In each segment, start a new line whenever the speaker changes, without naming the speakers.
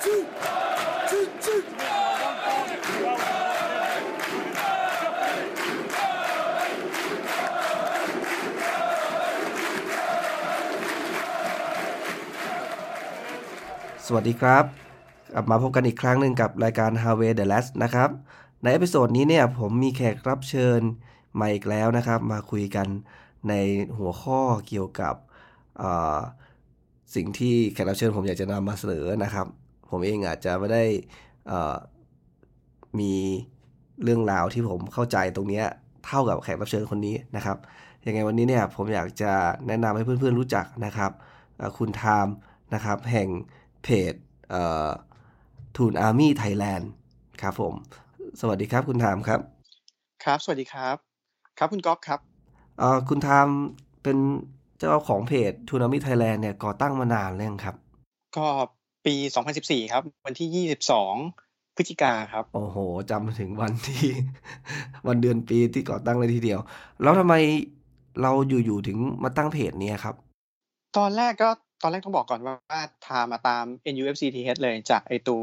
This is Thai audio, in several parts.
สวัสดีครับ กลับมาพบกันอีกครั้งหนึ่งกับรายการ h a r v e y the Last นะครับ ในเอพิโซดนี้เนี่ยผมมีแขกรับเชิญมาอีกแล้วนะครับ มาคุยกันในหัวข้อเกี่ยวกับสิ่งที่แขกรับเชิญผมอยากจะนำมาเสนอนะครับ ผมเองอาจจะไม่ได้มีเรื่องราวที่ผมเข้าใจตรงนี้เท่ากับแขกรับเชิญคนนี้นะครับยังไงวันนี้เนี่ยผมอยากจะแนะนำให้เพื่อนๆรู้จักนะครับคุณไทม์นะครับแห่งเพจ Toon Army Thailand ครับผม สวัสดีครับคุณไทม์ครับ
ครับ สวัสดีครับ ครับคุณก๊อฟครับ
คุณไทม์เป็นเจ้าของเพจ Toon Army Thailand เนี่ยก่อตั้งมานานแล้วครับ
ก็ ปี 2014 ครับ วันที่ 22 พฤศจิกาครับ
โอ้โหจำถึงวันที่ วันเดือนปีที่ก่อตั้งเลยทีเดียว แล้วทำไมเราอยู่ๆถึงมาตั้งเพจนี้ครับ
ตอนแรกก็ตอนแรกต้องบอกก่อนว่าไทม์มาตาม NUFCTH เลยจากไอตัว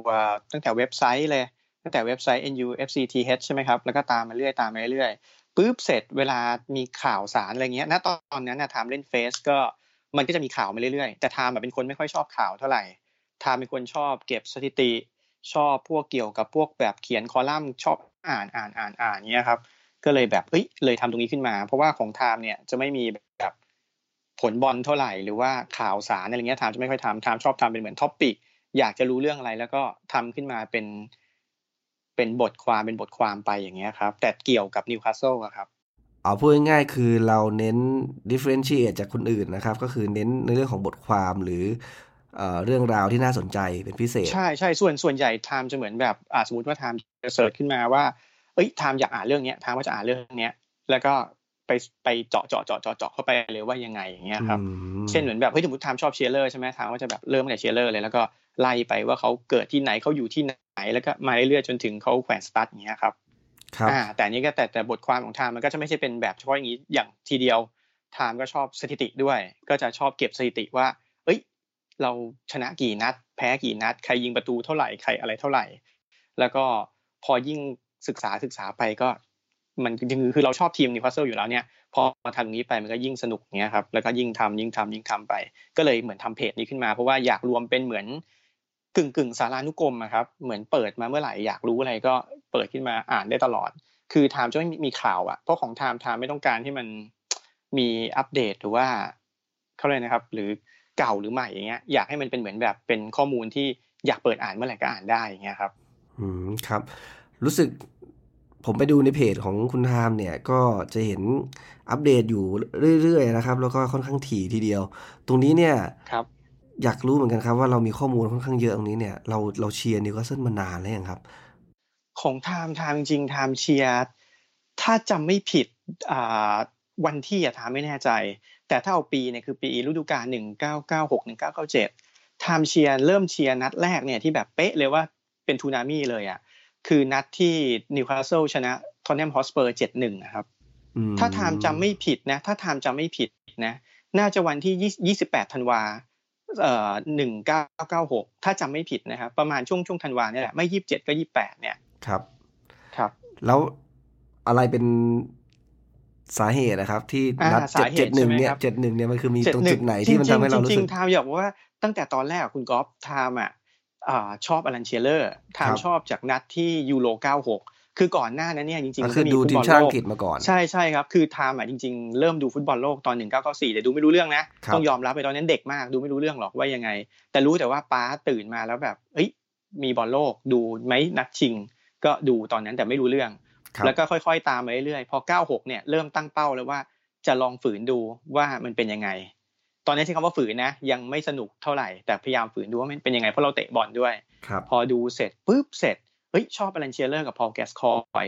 ตั้งแต่เว็บไซต์เลย ตั้งแต่เว็บไซต์ NUFCTH ใช่ไหมครับ แล้วก็ตามมาเรื่อยตามมาเรื่อยปุ๊บเสร็จเวลามีข่าวสารอะไรเงี้ยณตอนนั้นนะไทม์เล่นเฟซก็มันก็จะมีข่าวมาเรื่อยๆ แต่ไทม์แบบเป็นคนไม่ค่อยชอบข่าวเท่าไหร่ ไทม์เป็นคนชอบเก็บสถิติ ชอบพวกเกี่ยวกับพวกแบบเขียนคอลัมน์ชอบอ่านอ่านอ่านอ่านเงี้ยครับ ก็เลยแบบเอ้ยเลยทำตรงนี้ขึ้นมา เพราะว่าของไทม์เนี่ยจะไม่มีแบบผลบอลเท่าไหร่หรือว่าข่าวสารอะไรเงี้ยไทม์จะไม่ค่อยทำไทม์ชอบทำเป็นเหมือน topic อยากจะรู้เรื่องอะไรแล้วก็ทำขึ้นมาเป็น เป็นบทความเป็นบทความไปอย่างเงี้ยครับ แต่เกี่ยวกับนิวคาสเซิลครับ
เอาพูดง่ายๆคือเราเน้น differentiate จากคนอื่นนะครับ ก็คือเน้นในเรื่องของบทความหรือ เรื่องราวที่น่าสนใจเป็นพิเศษ
ใช่ใช่ส่วนส่วนใหญ่ไทม์จะเหมือนแบบสมมติว่าไทม์จะ search ขึ้นมาว่าเอ้ยไทม์อยากอ่านเรื่องเนี้ยไทม์ว่าจะอ่านเรื่องเนี้ย แล้วก็ไปไปเจาะเจาะเจาะเจาะเจาะเข้าไปเลยว่ายังไงอย่างเงี้ยครับเช่นเหมือนแบบเฮ้ยสมมติไทม์ชอบเชียร์เลอร์ใช่ไหมไทม์ว่าจะแบบเริ่มตั้งแต่เชียร์เลอร์เลยแล้วก็ไล่ไปว่าเขาเกิดที่ไหนเขาอยู่ที่ไหนแล้วก็มาเรื่อยๆจนถึงเขาแขวนสตั๊ดอย่างเงี้ยครับ
ครับอ่า
แต่นี้ก็แต่แต่บทความของไทม์มันก็จะไม่ใช่เป็นแบบเฉพาะอย่างนี้อย่างทีเดียวไทม์ก็ชอบสถิติด้วย ก็จะชอบเก็บสถิติว่า เราชนะกี่นัด แพ้กี่นัด ใครยิงประตูเท่าไหร่ใครอะไรเท่าไหร่ แล้วก็พอยิ่งศึกษาศึกษาไปก็ มันคือคือเราชอบทีมนิวคาสเซิลอยู่แล้วเนี่ย พอมาทำนี้ไปมันก็ยิ่งสนุกเงี้ยครับแล้วก็ยิ่งทำยิ่งทำยิ่งทำไป ก็เลยเหมือนทำเพจนี้ขึ้นมาเพราะว่าอยากรวมเป็นเหมือนกึ่งกึ่งสารานุกรมอะครับเหมือนเปิดมาเมื่อไหร่อยากรู้อะไรก็เปิดขึ้นมาอ่านได้ตลอด คือไทม์จะไม่มีข่าวอะเพราะของไทม์ไทม์ไม่ต้องการที่มันมีอัปเดตหรือว่าเขาเลยนะครับ หรือ เก่าหรือใหม่อย่างเงี้ยอยากให้มันเป็นเหมือนแบบเป็นข้อมูลที่อยากเปิดอ่านเมื่อไหร่ก็อ่านได้อย่างเงี้ยครับ
อืมครับ รู้สึกผมไปดูในเพจของคุณไทม์เนี่ยก็จะเห็นอัปเดตอยู่เรื่อยๆนะครับ แล้วก็ค่อนข้างถี่ทีเดียว ตรงนี้เนี่ย
ครับ
อยากรู้เหมือนกันครับว่าเรามีข้อมูลค่อนข้างเยอะตรงนี้เนี่ยเราเราเชียร์นิวคาสเซิลมานานแล้วยังครับ
ของไทม์ไทม์จริงไทม์เชียร์ถ้าจำไม่ผิดอ่าวันที่อะถามไม่แน่ใจ แต่ถ้าเอาปีเนี่ยคือปีฤดูกาลหนึ่งเก้าเก้าหกหนึ่งเก้าเก้าเจ็ดไทม์เชียร์เริ่มเชียร์นัดแรกเนี่ยที่แบบเป๊ะเลยว่าเป็นทูนามี่เลยอะคือนัดที่นิวคาสเซิลชนะทอตแนมฮอตสเปอร์เจ็ดหนึ่งนะครับ ถ้าไทม์จำไม่ผิดนะ ถ้าไทม์จำไม่ผิดนะ น่าจะวันที่ยี่สิบแปดธันวาเอ่อหนึ่งเก้าเก้าหกถ้าจำไม่ผิดนะครับ ประมาณช่วงช่วงธันวาเนี่ยแหละ ไม่ยี่สิบเจ็ดก็ยี่สิบแปดเนี่ย
ครับ
ครับ
แล้วอะไรเป็น สาเหตุนะครับ ที่นัดเจ็ดเจ็ดหนึ่งเนี่ยเจ็ดหนึ่งเนี่ยมันคือมีตรงจุดไหนที่มันทำให้เรารู้สึกจริ
งๆทามอยากว่าตั้งแต่ตอนแรกคุณก๊อฟทามอะชอบอลันเชียเลอร์ทามชอบจากนัดที่ยูโรเก้าหกคือก่อนหน้านั้นเนี่ยจริง
ๆคือดูทีมชาติอังกฤษมาก่อน
ใช่ใช่ครับ คือไทม์อะจริงๆ เริ่มดูฟุตบอลโลกตอน 1994 แต่ดูไม่รู้เรื่องนะ ต้องยอมรับไปตอนนั้นเด็กมากดูไม่รู้เรื่องหรอกว่ายังไง แต่รู้แต่ว่าป้าตื่นมาแล้วแบบเฮ้ยมีบอลโลกดูไหมนัดชิง ก็ดูตอนนั้นแต่ไม่รู้เรื่อง แล้วก็ค่อยๆตามมาเรื่อยๆพอ 96 เนี่ยเริ่มตั้งเป้าแล้วว่าจะลองฝืนดูว่ามันเป็นยังไง ตอนนี้ใช้คำว่าฝืนนะ ยังไม่สนุกเท่าไหร่ แต่พยายามฝืนดูว่ามันเป็นยังไงเพราะเราเตะบอลด้วย พอดูเสร็จปุ๊บเสร็จเฮ้ยชอบอลันเชียเลอร์กับพอลแกสคอยน์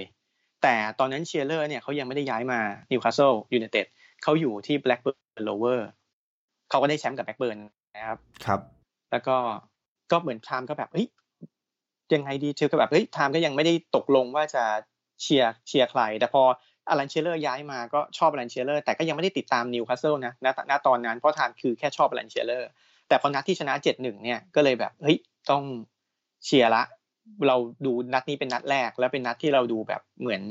แต่ตอนนั้นเชียร์เลอร์เนี่ยเขายังไม่ได้ย้ายมานิวคาสเซิลยูไนเต็ดเขาอยู่ที่แบล็กเบิร์นโรเวอร์สเขาก็ได้แชมป์กับแบล็กเบิร์นนะครับ
ครับ
แล้วก็ก็เหมือนไทม์ก็แบบเฮ้ยยังไงดีเธอก็แบบเฮ้ยไทม์ก็ยังไม่ได้ตกลงว่าจะ เชียร์เชียร์ใคร แต่พออลันเชลเลอร์ย้ายมาก็ชอบอลันเชลเลอร์แต่ก็ยังไม่ได้ติดตามนิวคาสเซิลนะณณตอนนั้นเพราะไทม์คือแค่ชอบอลันเชลเลอร์แต่พอนัดที่ชนะเจ็ดหนึ่งเนี่ยก็เลยแบบเฮ้ยต้องเชียร์ละ เราดูนัดนี้เป็นนัดแรก แล้วเป็นนัดที่เราดูแบบเหมือน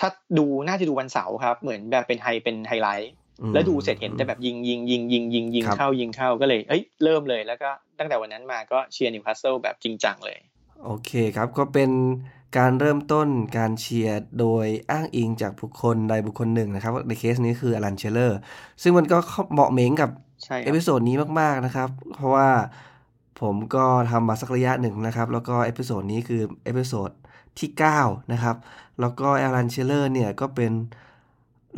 ถ้าดูน่าจะดูวันเสาร์ครับ เหมือนแบบเป็นไฮเป็นไฮไลท์แล้วดูเสร็จเห็นแต่แบบยิงยิงยิงยิงยิงยิงเข้ายิงเข้าก็เลยเอ้ยเริ่มเลยแล้วก็ตั้งแต่วันนั้นมาก็เชียร์นิวคาสเซิลแบบจริงจังเลย
โอเคครับก็เป็น การเริ่มต้นการเชียร์โดยอ้างอิงจากบุคคลใดบุคคลหนึ่งนะครับ ในเคสนี้คืออลันเชลเลอร์ ซึ่งมันก็เหมาะเหม็งกับ episode นี้มาก ๆ นะครับ เพราะว่าผมก็ทำมาสักระยะหนึ่งนะครับ แล้วก็ episode นี้คือ episode ที่ 9 นะครับ แล้วก็อลันเชลเลอร์เนี่ยก็เป็น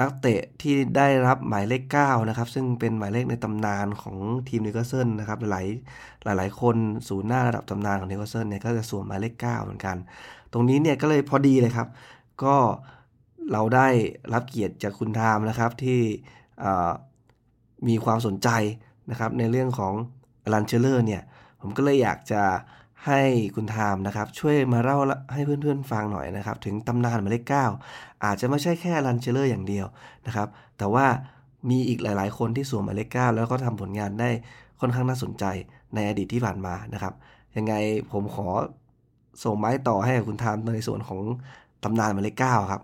นักเตะที่ได้รับหมายเลข 9 นะครับ ซึ่งเป็นหมายเลขในตำนานของทีมนิวคาสเซิลนะครับ หลายหลายหลายคนศูนย์หน้าระดับตำนานของนิวคาสเซิลเนี่ยก็จะสวมหมายเลข 9 เหมือนกัน ตรงนี้เนี่ยก็เลยพอดีเลยครับ ก็เราได้รับเกียรติจากคุณทามนะครับที่มีความสนใจนะครับในเรื่องของอลันเชลเลอร์เนี่ยผมก็เลยอยากจะให้คุณทามนะครับ ช่วยมาเล่าให้เพื่อนๆฟังหน่อยนะครับ ถึงตำนานหมายเลข9อาจจะไม่ใช่แค่อลันเชลเลอร์อย่างเดียวนะครับ แต่ว่ามีอีกหลาย ๆ คนที่สวมหมายเลข9แล้วก็ทำผลงานได้ค่อนข้างน่าสนใจในอดีตที่ผ่านมานะครับ ยังไงผมขอ ส่งไม้ต่อให้คุณทามในส่วนของตำนานหมายเลข9ครับ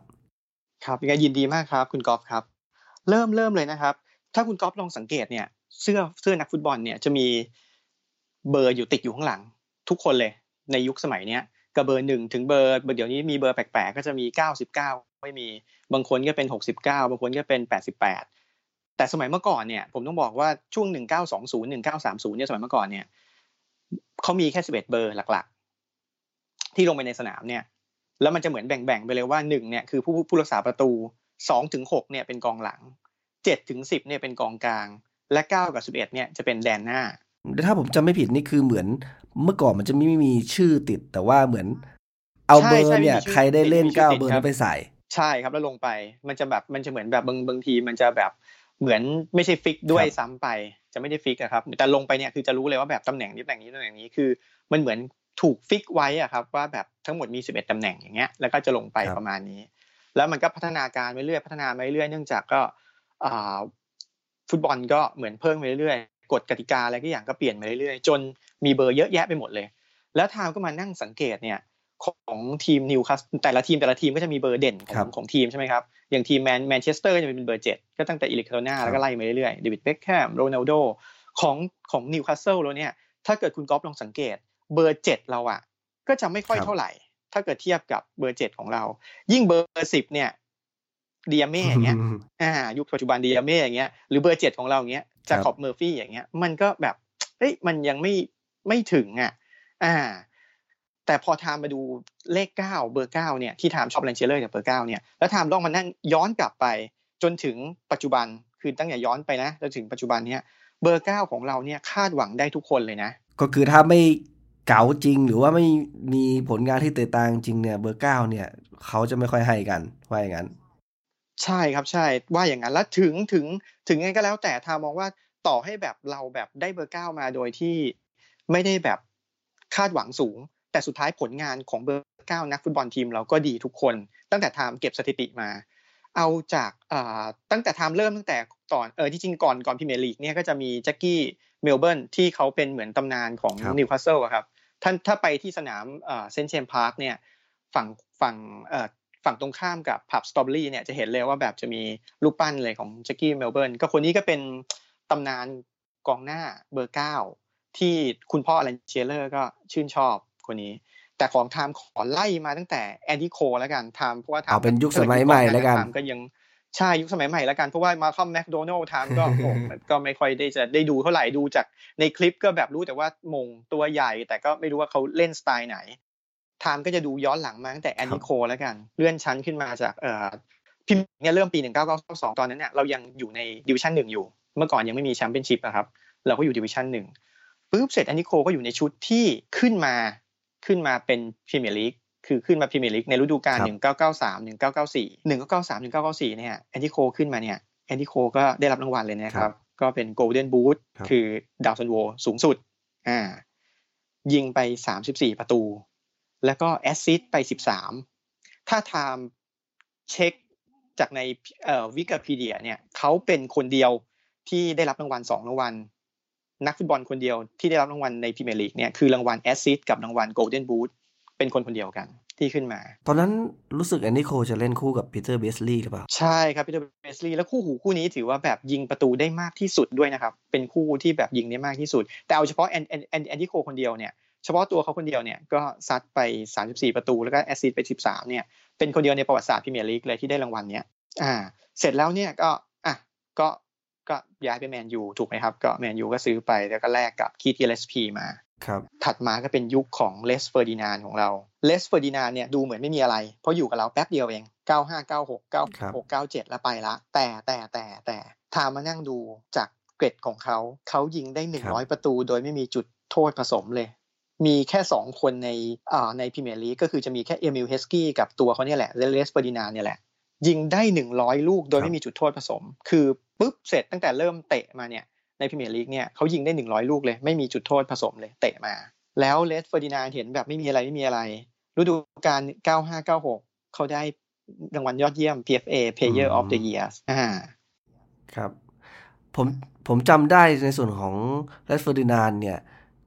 ครับยังไงยินดีมากครับ คุณกอล์ฟครับ เริ่มเริ่มเลยนะครับ ถ้าคุณกอล์ฟลองสังเกตเนี่ยเสื้อเสื้อนักฟุตบอลเนี่ยจะมีเบอร์อยู่ติดอยู่ข้างหลัง ทุกคนเลยในยุคสมัยเนี้ยกับเบอร์หนึ่งถึงเบอร์เดี๋ยวนี้มีเบอร์แปลกๆก็จะมีเก้าสิบเก้าไม่มีบางคนก็เป็นหกสิบเก้าบางคนก็เป็นแปดสิบแปดแต่สมัยเมื่อก่อนเนี่ยผมต้องบอกว่าช่วงหนึ่งเก้าสองศูนย์หนึ่งเก้าสามศูนย์เนี่ยสมัยเมื่อก่อนเนี่ยเขามีแค่สิบเอ็ดเบอร์หลัก ที่ลงไปในสนามเนี่ยแล้วมันจะเหมือนแบ่งๆไปเลยว่าหนึ่งเนี่ยคือผู้ผู้รักษาประตูสองถึงหกเนี่ยเป็นกองหลังเจ็ดถึงสิบเนี่ยเป็นกองกลาง และเก้ากับสิบเอ็ดเนี่ยจะเป็นแดนหน้า
ถ้าผมจำไม่ผิดนี่คือเหมือนเมื่อก่อนมันจะไม่มีชื่อติดแต่ว่าเหมือนเอาเบอร์เนี่ยใครได้เล่นก้าเบอร์นั้นไปใส่
ใช่ครับแล้วลงไปมันจะแบบมันจะเหมือนแบบบางบางทีมันจะแบบเหมือนไม่ใช่ fix ด้วยซ้ำไปจะไม่ได้ fix อะครับแต่ลงไปเนี่ยคือจะรู้เลยว่าแบบตำแหน่งนี้ตำแหน่งนี้ตำแหน่งนี้คือ มันเหมือน ถูก fix ไว้อะครับว่าแบบทั้งหมดมีสิบเอ็ดตำแหน่งอย่างเงี้ยแล้วก็จะลงไปประมาณนี้ แล้วมันก็พัฒนาการไปเรื่อยพัฒนาไปเรื่อยเนื่องจากก็อ่าฟุตบอลก็เหมือนเพิ่มไปเรื่อยๆกฎกติกาอะไรก็อย่างก็เปลี่ยนไปเรื่อยๆจนมีเบอร์เยอะแยะไปหมดเลย แล้วทามก็มานั่งสังเกตเนี่ยของทีมนิวคาสแต่ละทีมแต่ละทีมก็จะมีเบอร์เด่นของของทีมใช่ไหมครับ อย่างทีมแมนแมนเชสเตอร์จะเป็นเบอร์เจ็ดก็ตั้งแต่เอริกคันโตนาแล้วก็ไล่มาเรื่อยๆเดวิดเบคแคมโรนัลโดของของนิวคาสเซิลแล้วเนี่ยถ้าเกิดคุณก๊อฟลองสังเกต เบอร์เจ็ดเราอะก็จะไม่ค่อยเท่าไหร่ ถ้าเกิดเทียบกับเบอร์เจ็ดของเรา ยิ่งเบอร์สิบเนี่ยดิยาเม่อย่างเงี้ยอ่ายุคปัจจุบันดิยาเม่อย่างเงี้ยหรือเบอร์เจ็ดของเราอย่างเงี้ยจาค็อบเมอร์ฟี่อย่างเงี้ย มันก็แบบเอ้ยมันยังไม่ไม่ถึงอะ อ่า แต่พอทามมาดูเลขเก้าเบอร์เก้าเนี่ยที่ทามชอบอลันเชลเลอร์กับเบอร์เก้าเนี่ยแล้วทามต้องมานั่งย้อนกลับไปจนถึงปัจจุบันคือตั้งแต่ย้อนไปนะจนถึงปัจจุบันเนี้ยเบอร์เก้าของเราเนี่ยคาดหวังได้ทุกคนเลยนะ
ก็คือถ้าไม่ เก๋าจริงหรือว่าไม่มีผลงานที่แตกต่างจริงเนี่ยเบอร์เก้าเนี่ยเขาจะไม่ค่อยให้กันว่าอย่างนั้น
ใช่ครับใช่ว่าอย่างนั้นแล้วถึงถึงถึงไงก็แล้วแต่ทามองว่าต่อให้แบบเราแบบได้เบอร์เก้ามาโดยที่ไม่ได้แบบคาดหวังสูง แต่สุดท้ายผลงานของเบอร์เก้านักฟุตบอลทีมเราก็ดีทุกคน ตั้งแต่ไทม์เก็บสถิติมา เอาจากตั้งแต่ไทม์เริ่มตั้งแต่ก่อนเออที่จริงก่อนก่อนพรีเมียร์ลีกเนี่ยก็จะมีแจ็คกี้มิลเบิร์นที่เขาเป็นเหมือนตำนานของนิวคาสเซิลครับ ท่านถ้าไปที่สนามเซนต์เจมส์พาร์คเนี่ยฝั่งฝั่งฝั่งตรงข้ามกับผับสตรอเบอรี่เนี่ยจะเห็นเลยว่าแบบจะมีรูปปั้นเลยของแจ็คกี้มิลเบิร์นก็คนนี้ก็เป็นตำนานกองหน้าเบอร์เก้าที่คุณพ่ออลันเชลเลอร์ก็ชื่นชอบคนนี้ แต่ของไทม์ขอไล่มาตั้งแต่แอนดี้โคลแล้วกันไทม์เพราะว่าไทม์
เอาเป็นยุคสมัยใหม่แล้วกัน
ก็ยัง ใช่ยุคสมัยใหม่แล้วกันเพราะว่ามัลคอล์มแมคโดนัลด์ไทม์ก็ก็ไม่ค่อยได้จะได้ดูเท่าไหร่ดูจากในคลิปก็แบบรู้แต่ว่ามงตัวใหญ่ แต่ก็ไม่รู้ว่าเขาเล่นสไตล์ไหนไทม์ก็จะดูย้อนหลังมาตั้งแต่แอนดี้โคลแล้วกัน เลื่อนชั้นขึ้นมาจากเอ่อพรีเมียร์เนี่ยเริ่มปี 1992 ตอนนั้นเนี่ยเรายังอยู่ในดิวิชั่นหนึ่งอยู่ เมื่อก่อนยังไม่มีแชมเปี้ยนชิพนะครับ เราก็อยู่ดิวิชั่นหนึ่งปุ๊บเสร็จแอนดี้โคลก็อยู่ในชุดที่ขึ้นมาขึ้นมาเป็นพรีเมียร์ลีก คือขึ้นมาพรีเมียร์ลีกในฤดูกาล1993 1994 1993 1994เนี่ยแอนดี้โคลขึ้นมาเนี่ยแอนดี้โคลก็ได้รับรางวัลเลยนะครับ ก็เป็น Golden Boot คือดาวซัลโวสูงสุดอ่ายิงไป 34 ประตู แล้วก็แอสซิสไปสิบสามถ้าไทม์เช็คจากในวิกิพีเดียเนี่ยเขาเป็นคนเดียวที่ได้รับรางวัลสองรางวัล นักฟุตบอลคนเดียวที่ได้รับรางวัลในพรีเมียร์ลีกเนี่ยคือรางวัล assist กับรางวัล Golden Boot เป็นคนคนเดียวกันที่ขึ้นมา
ตอนนั้นรู้สึกแอนดี้โคลจะเล่นคู่กับปีเตอร์เบียร์ดสลีย์หรือเปล่า
ใช่ครับพีเตอร์เบียร์ดสลีย์แล้วคู่หูคู่นี้ถือว่าแบบยิงประตูได้มากที่สุดด้วยนะครับ เป็นคู่ที่แบบยิงได้มากที่สุด แต่เอาเฉพาะแอนแอนแอนแอนดี้โคลคนเดียวเนี่ยเฉพาะตัวเขาคนเดียวเนี่ยก็ซัดไป 34 ประตูแล้วก็ assist ไป 13 เนี่ยเป็นคนเดียวในประวัติศาสตร์พรีเมียร์ลีกเลยที่ได้รางวัลเนี้ยอ่า เสร็จแล้วเนี่ยก็อะก็ก็ย้ายไปแมนยูถูกไหมครับ ก็แมนยูก็ซื้อไปแล้วก็แลกกับคีธกิลเลสพีมา
ครับ
ถัดมาก็เป็นยุคของเลสเฟอร์ดินานด์ของเราเลสเฟอร์ดินานด์เนี่ยดูเหมือนไม่มีอะไร เพราะอยู่กับเราแป๊บเดียวเอง 95 96 96 97 แล้วไปละ แต่แต่แต่แต่ไทม์มานั่งดูจากเกรดของเขา เขายิงได้ 100 ประตูโดยไม่มีจุดโทษผสมเลย มีแค่ 2 คนในอ่าในพรีเมียร์ลีกก็คือจะมีแค่เอมิลเฮสกีย์กับตัวเขาเนี่ยแหละเลสเฟอร์ดินานด์เนี่ยแหละยิงได้ 100 ลูกโดยไม่มีจุดโทษผสม คือปุ๊บเสร็จตั้งแต่เริ่มเตะมาเนี่ย ในพรีเมียร์ลีกเนี่ยเขายิงได้ 100 ลูกเลย ไม่มีจุดโทษผสมเลยเตะมา แล้วเลสเฟอร์ดินานด์เห็นแบบไม่มีอะไรไม่มีอะไร ฤดูกาล 9596 เขาได้รางวัลยอดเยี่ยม PFA Player of the Year อ่า
ครับ ผมผมจำได้ในส่วนของเลสเฟอร์ดินานด์เนี่ย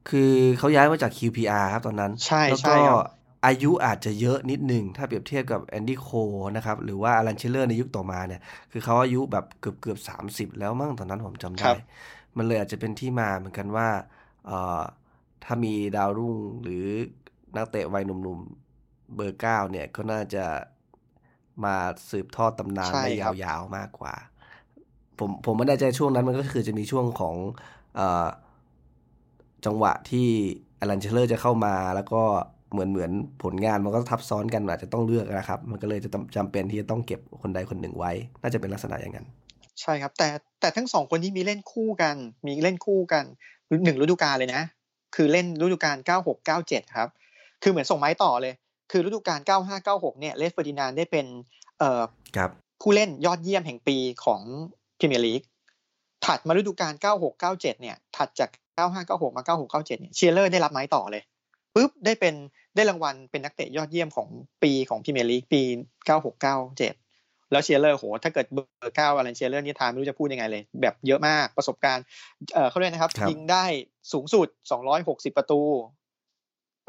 คือเขาย้ายมาจาก QPR ครับตอนนั้น
ใช่
แล้ว
ใช่
ก็
ครับ
อายุอาจจะเยอะนิดนึงถ้าเปรียบเทียบกับแอนดี้โคลนะครับ หรือว่าอลันเชียร์เลอร์ในยุคต่อมาเนี่ย คือเขาอายุแบบเกือบเกือบสามสิบแล้วมั้งตอนนั้นผมจำได้
รับ
มันเลยอาจจะเป็นที่มาเหมือนกันว่าเอ่อถ้ามีดาวรุ่งหรือนักเตะวัยหนุ่มๆเบอร์เก้าเนี่ยก็น่าจะมาสืบทอดตำนาน
ใช่
ได้
ครับ
ยาวๆมากกว่า ผมผมไม่แน่ใจช่วงนั้นมันก็คือจะมีช่วงของเออจังหวะที่อลันเชลเลอร์จะเข้ามาแล้วก็เหมือนเหมือนผลงานมันก็ทับซ้อนกันอาจจะต้องเลือกนะครับ มันก็เลยจะจำเป็นที่จะต้องเก็บคนใดคนหนึ่งไว้ น่าจะเป็นลักษณะอย่างนั้น
ใช่ครับ แต่แต่ทั้งสองคนนี้มีเล่นคู่กัน มีเล่นคู่กันหนึ่งฤดูกาลเลยนะ คือเล่นฤดูกาล 96 97 ครับ คือเหมือนส่งไม้ต่อเลย คือฤดูกาล 95 96 เนี่ยเลสเฟอร์ดินานด์ได้เป็นเอ่อ
ครับ
ผู้เล่นยอดเยี่ยมแห่งปีของพรีเมียร์ลีกถัดมาฤดูกาล 96 97 เนี่ย ถัดจาก 95 96 มา 96 97 เนี่ยเชียร์เลอร์ได้รับไม้ต่อเลยปุ๊บได้เป็นได้รางวัลเป็นนักเตะยอดเยี่ยมของปีของพรีเมียร์ลีกปี 96 97 แล้วเชียร์เลอร์โหถ้าเกิดเบอร์เก้าอะไรเชียร์เลอร์นี่ทายไม่รู้จะพูดยังไงเลย แบบเยอะมากประสบการณ์เอ่อเขาเรียกนะครับ
ครับ
ยิงได้สูงสุด260ประตู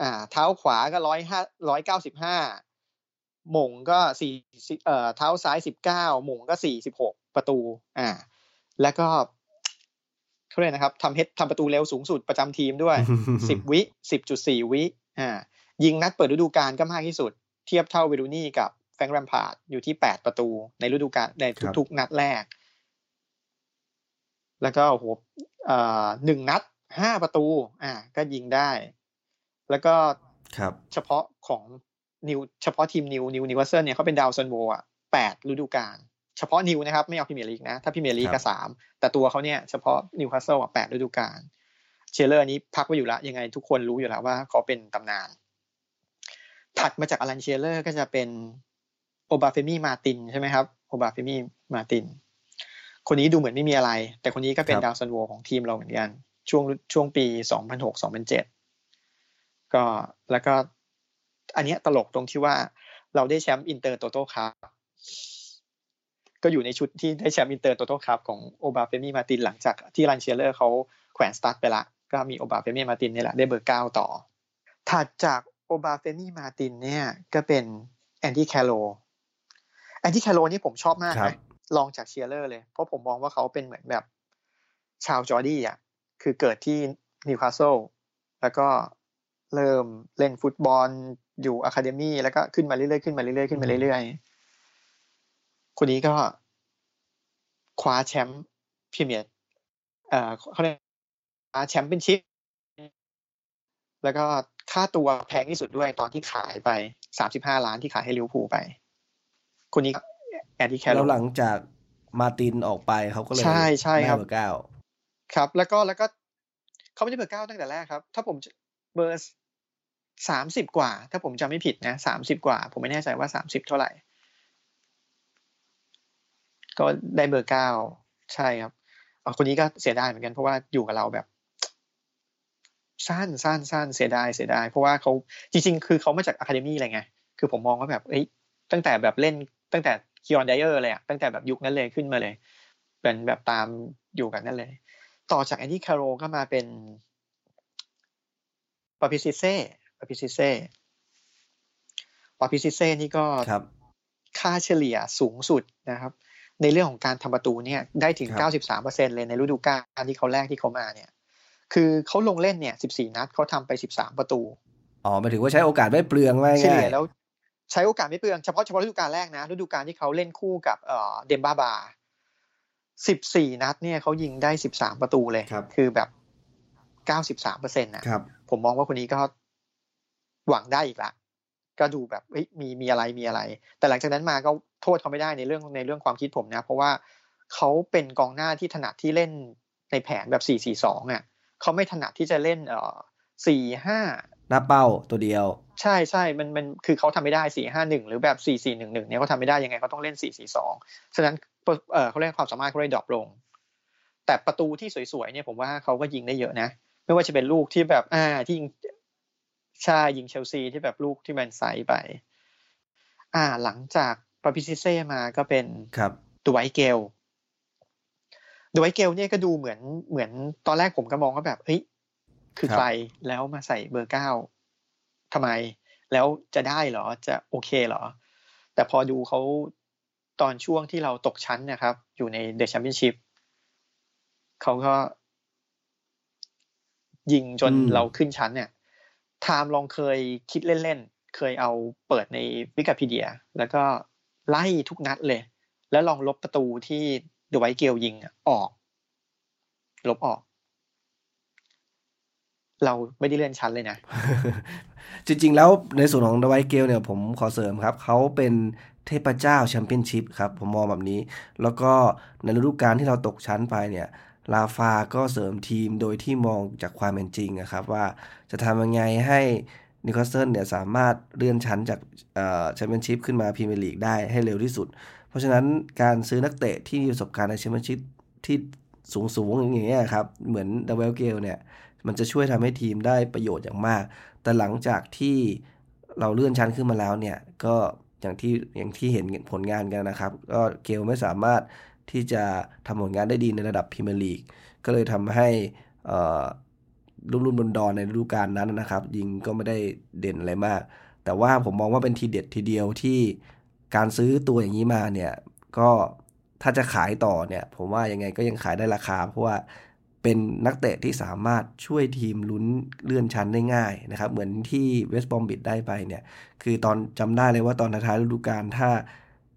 อ่า เท้าขวาก็ร้อยห้าร้อยเก้าสิบห้าหม่งก็สี่เอ่อเท้าซ้ายสิบเก้าหม่งก็สี่สิบหกประตู อ่า แล้วก็เขาเรียกนะครับทำเฮดทำประตูเร็วสูงสุดประจำทีมด้วยสิบวิสิบจุดสี่วิอ่ายิงนัดเปิดฤดูกาลก็มากที่สุด เทียบเท่าเวย์นรูนี่กับแฟร งค์แลมพาร์ดอยู่ที่แปดประตูในฤดูกาลใน
ครับ
ทุกๆนัดแรก แล้วก็โอ้โหเอ่อหนึ่งนัดห้าประตู อ่า ก็ยิงได้ แล้วก็
ครับ
เฉพาะของนิวเฉพาะทีมนิวนิวนิวคาสเซิลเนี่ยเขาเป็นดาวซัลโวอะแปดฤดูกาลเฉพาะนิวนะครับ ไม่เอาพรีเมียร์ลีกนะ ถ้าพรีเมียร์ลีก
ครับก็
สามแต่ตัวเขาเนี่ยเฉพาะนิวคาสเซิลอะแปดฤดูกาลเชียร์เลอร์นี้พักไว้อยู่แล้วยังไงทุกคนรู้อยู่แล้วว่าเขาเป็นตำนาน ถัดมาจากอลันเชียร์เลอร์ก็จะเป็น โอบาเฟมี่มาร์ตินส์ใช่ไหมครับโอบาเฟมี่มาร์ตินส์ คนนี้ดูเหมือนไม่มีอะไร แต่คนนี้ก็เป็น
ครับ
ดาวซัลโวของทีมเราเหมือนกัน ช่วงช่วงปี2006 2007ก็แล้วก็อันเนี้ยตลกตรงที่ว่าเราได้แชมป์อินเตอร์โตโต้ครับก็อยู่ในชุดที่ได้แชมป์อินเตอร์โตโต้ครับของโอบาเฟมี่มาร์ตินส์หลังจากที่อลันเชียร์เลอร์เขาแขวนสตั๊ดไปละ ก็มีโอบาเฟมี่มาร์ตินส์นี่แหละได้เบอร์เก้าต่อ ถัดจากโอบาเฟมี่มาร์ตินส์เนี่ยก็เป็นแอนดี้แคร์โรลล์ แอนดี้แคร์โรลล์นี่ผมชอบมากนะ
ครั
นะ
บ
รองจากเชียร์เลอร์เลย เพราะผมมองว่าเขาเป็นเหมือนแบบชาวจอร์ดี้อะ คือเกิดที่นิวคาสเซิลแล้วก็เริ่มเล่นฟุตบอลอยู่ academy แล้วก็ขึ้นมาเรื่อยๆขึ้นมาเรื่อยๆขึ้นมาเรื่อยๆ คนนี้ก็คว้าแชมป์พรีเมียร์เอ่อเขาเรียกคว้าแชมเปี้ยนชิพแล้วก็ค่าตัวแพงที่สุดด้วยตอนที่ขายไปสามสิบห้าล้านที่ขายให้ลิเวอร์พูลไป คนนี้ก็แอนดี้แคร์โรลล์
แล้วหลังจากมาร์ตินส์ออกไปเขาก็เลย
ใช่ใช่ครับ
ได้เบอร์เก้า
ครับ แล้วก็แล้วก็เขาไม่ได้เบอร์เก้าตั้งแต่แรกครับ ถ้าผมจะเบอร์สามสิบกว่า ถ้าผมจำไม่ผิดนะสามสิบกว่า ผมไม่แน่ใจว่าสามสิบเท่าไหร่ ก็ได้เบอร์เก้าใช่ครับเอ่อคนนี้ก็เสียดายเหมือนกันเพราะว่าอยู่กับเราแบบสั้นสั้นสั้นเสียดายเสียดายเพราะว่าเขาจริง ๆ คือเขามาจาก academy อะไรไงคือผมมองว่าแบบเอ้ยตั้งแต่แบบเล่น ตั้งแต่คีรอนไดเออร์เลยอะตั้งแต่แบบยุคนั้นเลยขึ้นมาเลย เป็นแบบตามอยู่กันนั่นเลย ต่อจากแอนดี้แคร์โรลก็มาเป็นปาปิซิเซ่ปาปิซิเซ่ปาปิซิเซ่นี่ก็
ครับ
ค่าเฉลี่ยสูงสุดนะครับ ในเรื่องของการทำประตูเนี่ยได้ถึง
ครับ
93%เลยในฤดูกาลที่เขาแรกที่เขามาเนี่ย คือเขาลงเล่นเนี่ย 14 นัดเขาทำไป 13 ประตู
อ๋อหมายถึงว่าใช้โอกาสไม่เปลืองว่า
เฉ
ง่า
ลี่
ย
ยแล้ว ใช้โอกาสไม่เปลืองเฉพาะเฉพาะฤดูกาลแรกนะฤดูกาลที่เขาเล่นคู่กับเอ่อเดมบ้าบา14นัดเนี่ยเขายิงได้13ประตูเลย
ครับ
คือแบบ93%นะ
ครับ
ผมมองว่าคนนี้ก็หวังได้อีกละก็ดูแบบเอ้ยมีมีอะไรมีอะไร แต่หลังจากนั้นมาก็โทษเขาไม่ได้ในเรื่องในเรื่องความคิดผมนะ เพราะว่าเขาเป็นกองหน้าที่ถนัดที่เล่นในแผนแบบสี่สี่สองอะเขาไม่ถนัดที่จะเล่นเอ่อสี่ห้า
หน้าเป้าตัวเดียว
ใช่ใช่มันมันคือเขาทำไม่ได้สี่ห้าหนึ่งหรือแบบสี่สี่หนึ่งหนึ่งเนี่ยเขาทำไม่ได้ยังไงเขาต้องเล่นสี่สี่สองฉะนั้นเออเขาเล่นความสามารถเขาเลยดรอปลง แต่ประตูที่สวยๆเนี่ยผมว่าเขาก็ยิงได้เยอะนะ ไม่ว่าจะเป็นลูกที่แบบอ่าที่ยิงใช่ยิงเชลซีที่แบบลูกที่แมนไซด์ไป อ่าหลังจากปาปิซิเซ่มาก็เป็น
ครับ
ดูไวเกลดูไวเกลเนี่ยก็ดูเหมือนเหมือนตอนแรกผมก็มองว่าแบบเฮ้ย คือ
ครับ
ใครแล้วมาใส่เบอร์เก้าทำไม แล้วจะได้เหรอจะโอเคเหรอ แต่พอดูเขาตอนช่วงที่เราตกชั้นนะครับ อยู่ในเด e แชมเปี้ยนชิพเขาก็ ยิงจน
อืม
เราขึ้นชั้นเนี่ยไทม์ลองเคยคิดเล่นๆ เคยเอาเปิดในวิกิพีเดีย แล้วก็ไล่ทุกนัดเลย แล้วลองลบประตูที่เดไวเกลยิงอะออก ลบออก เราไม่ได้เลื่อนชั้นเลยนะ
จริง ๆ แล้วในส่วนของดไวท์เกลเนี่ยผมขอเสริมครับ เขาเป็นเทพเจ้าแชมเปี้ยนชิพครับ ผมมองแบบนี้ แล้วก็ในฤดูกาลที่เราตกชั้นไปเนี่ยราฟาก็เสริมทีมโดยที่มองจากความเป็นจริงนะครับ ว่าจะทำยังไงให้นิวคาสเซิลเนี่ยสามารถเลื่อนชั้นจากแชมเปี้ยนชิพขึ้นมาพรีเมียร์ลีกได้ให้เร็วที่สุด เพราะฉะนั้นการซื้อนักเตะที่มีประสบการณ์ในแชมเปี้ยนชิพที่สูงๆอย่างเงี้ยครับ เหมือนดไวท์เกลเนี่ย มันจะช่วยทำให้ทีมได้ประโยชน์อย่างมาก แต่หลังจากที่เราเลื่อนชั้นขึ้นมาแล้วเนี่ย ก็อย่างที่อย่างที่เห็นผลงานกันนะครับ ก็เกลไม่สามารถที่จะทำผลงานได้ดีในระดับพรีเมียร์ลีก ก็เลยทำให้รุ่มรุ่มดอนดอนในฤดูกาลนั้นนะครับ ยิงก็ไม่ได้เด่นอะไรมาก แต่ว่าผมมองว่าเป็นทีเด็ดทีเดียวที่การซื้อตัวอย่างนี้มาเนี่ย ก็ถ้าจะขายต่อเนี่ย ผมว่ายังไงก็ยังขายได้ราคา เพราะว่า เป็นนักเตะที่สามารถช่วยทีมลุ้นเลื่อนชั้นได้ง่ายนะครับ เหมือนที่เวสต์บอมบิดได้ไปเนี่ย คือตอนจำได้เลยว่าตอนท้ายฤดูกาลถ้า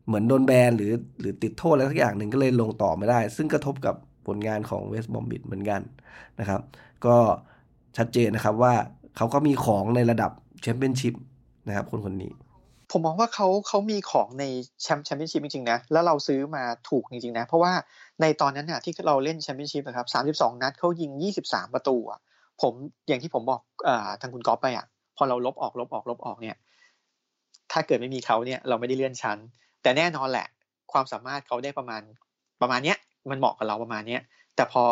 เหมือนโดนแบนหรือหรือติดโทษอะไรสักอย่างหนึ่งก็เลยลงต่อไม่ได้ ซึ่งกระทบกับผลงานของเวสต์บอมบิดเหมือนกันนะครับ ก็ชัดเจนนะครับว่าเขาก็มีของในระดับแชมเปี้ยนชิพนะครับคนคนนี้
ผมมองว่าเขาเขามีของในแชมป์แชมเปี้ยนชิพจริงๆนะ แล้วเราซื้อมาถูกจริงๆนะ เพราะว่า ในตอนนั้นน่ะที่เราเล่นแชมเปี้ยนชิพนะครับสามสิบสองนัดเขายิงยี่สิบสามประตูอะผมอย่างที่ผมบอกอทางคุณก๊อฟไปอะพอเราลบออกลบออกลบออกเนี่ย ถ้าเกิดไม่มีเขาเนี่ยเราไม่ได้เลื่อนชั้น แต่แน่นอนแหละ ความสามารถเขาได้ประมาณประมาณเนี้ยมันเหมาะกับเราประมาณเนี้ยแต่พอ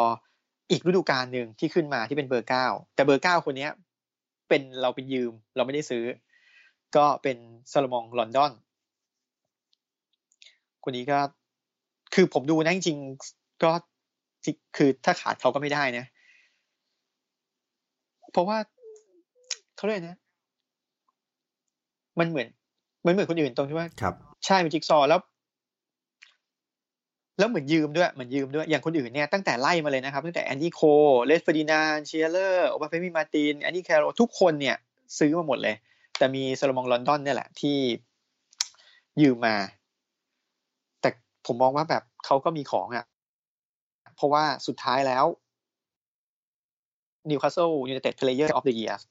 อีกฤดูกาลหนึ่งที่ขึ้นมาที่เป็นเบอร์เก้าแต่เบอร์เก้าคนเนี้ยเป็นเราไปยืมเราไม่ได้ซื้อ ก็เป็นซาโลมองลอนดอนคนนี้ก็ คือผมดูนะจริงๆก็คือถ้าขาดเขาก็ไม่ได้นะ เพราะว่าเขาเรียกนะ มันเหมือน มันเหมือนคนอื่นตรงที่ว่า
ครับ
ใช่เป็นจิ๊กซอว์แล้ว แล้วเหมือนยืมด้วยเหมือนยืมด้วย อย่างคนอื่นเนี่ยตั้งแต่ไล่มาเลยนะครับ ตั้งแต่แอนดี้โคลเลสเฟอร์ดินานด์เชียเรอร์โอบาเฟมีมาร์ตินแอนดี้แคร์โรลทุกคนเนี่ย ซื้อมาหมดเลย แต่มีซาโลมองลอนดอนเนี่ยแหละที่ยืมมาแต่ ผมมองว่าแบบเขาก็มีของอะ่ะ เพราะว่าสุดท้ายแล้วนิวคาสเซิลยูไนเต็ด Player of the Year